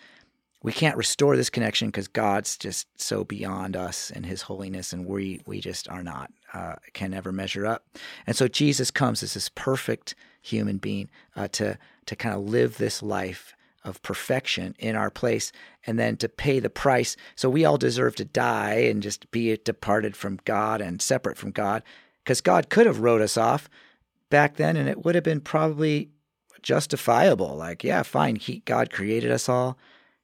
We can't restore this connection because God's just so beyond us and His holiness, and we we just are not uh, can never measure up. And so Jesus comes as this perfect human being uh, to to kind of live this life of perfection in our place, and then to pay the price. So we all deserve to die and just be departed from God and separate from God, because God could have wrote us off back then, and it would have been probably justifiable. Like, yeah, fine, he, God created us all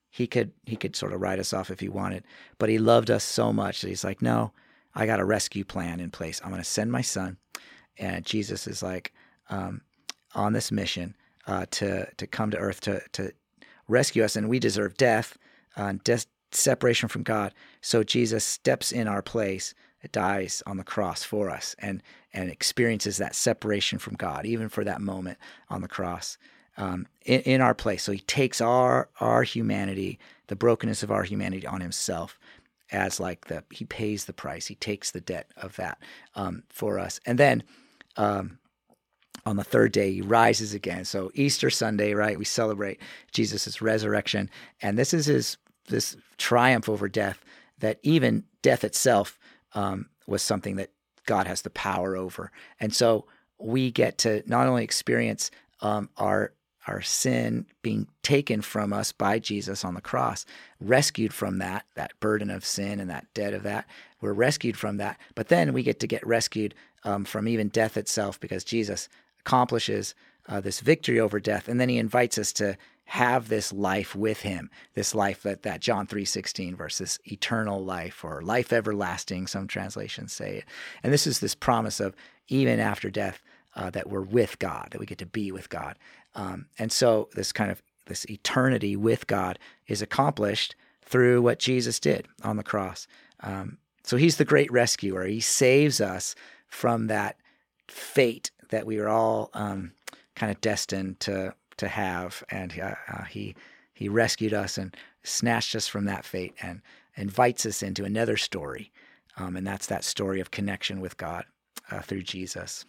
he could he could sort of write us off if he wanted but he loved us so much that he's like no i got a rescue plan in place. I'm going to send my son. And jesus is like um, on this mission uh, to to come to earth to to rescue us and we deserve death uh, des- separation from god. So jesus steps in our place dies on the cross for us and and experiences that separation from god even for that moment on the cross um, in, in our place. So he takes our our humanity, the brokenness of our humanity on himself as like the he pays the price. He takes the debt of that um, for us. And then um, on the third day he rises again. So easter sunday right we celebrate jesus' resurrection. And this is his this triumph over death that even death itself um, was something that god has the power over. And so we get to not only experience um, our our sin being taken from us by Jesus on the cross, rescued from that, that burden of sin and that debt of that. We're rescued from that. But then we get to get rescued um, from even death itself because Jesus accomplishes uh, this victory over death. And then he invites us to have this life with him, this life that, that John 3.16 versus eternal life or life everlasting, some translations say it. And this is this promise of even after death, uh, that we're with God, that we get to be with God. Um, and so this kind of this eternity with God is accomplished through what Jesus did on the cross. Um, so he's the great rescuer. He saves us from that fate that we are all um, kind of destined to to have, and uh, uh, he he rescued us and snatched us from that fate and invites us into another story, um, and that's that story of connection with God uh, through Jesus.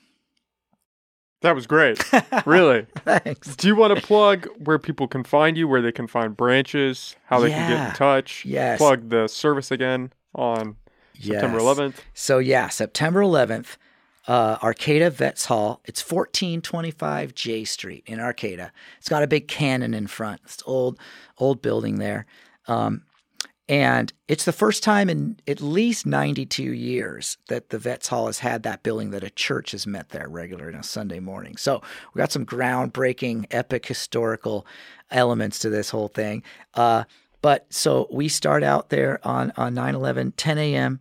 That was great. really. Thanks. Do you want to plug where people can find you, where they can find branches, how they can get in touch? Yes. Plug the service again on September Yes. 11th. So yeah, September 11th, uh, Arcata Vets Hall. It's 1425 J Street in Arcata. It's got a big cannon in front. It's old, old building there, um, and it's the first time in at least 92 years that the Vets Hall has had that building that a church has met there regularly on a Sunday morning. So we got some groundbreaking, epic, historical elements to this whole thing. Uh, but so we start out there on on 9/11, 10 a.m.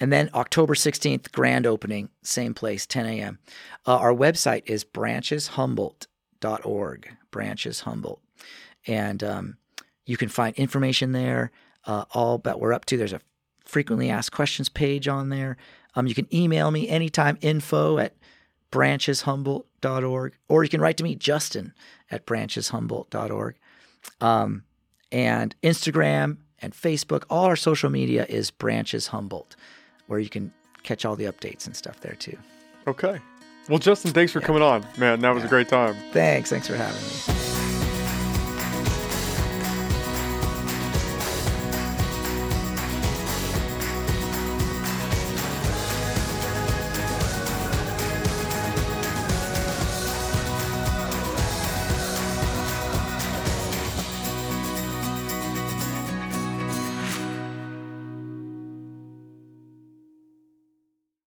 And then October 16th, grand opening, same place, 10 a.m. Uh, our website is brancheshumboldt.org, Branches Humboldt. And um, you can find information there, uh, all what we're up to. There's a frequently asked questions page on there. Um, you can email me anytime, info at brancheshumboldt.org, or you can write to me, Justin at brancheshumboldt.org. Um, and Instagram and Facebook, all our social media is Branches Humboldt, where you can catch all the updates and stuff there too. Okay. Well, Justin, thanks for coming on, man. That was a great time. Thanks. Thanks for having me.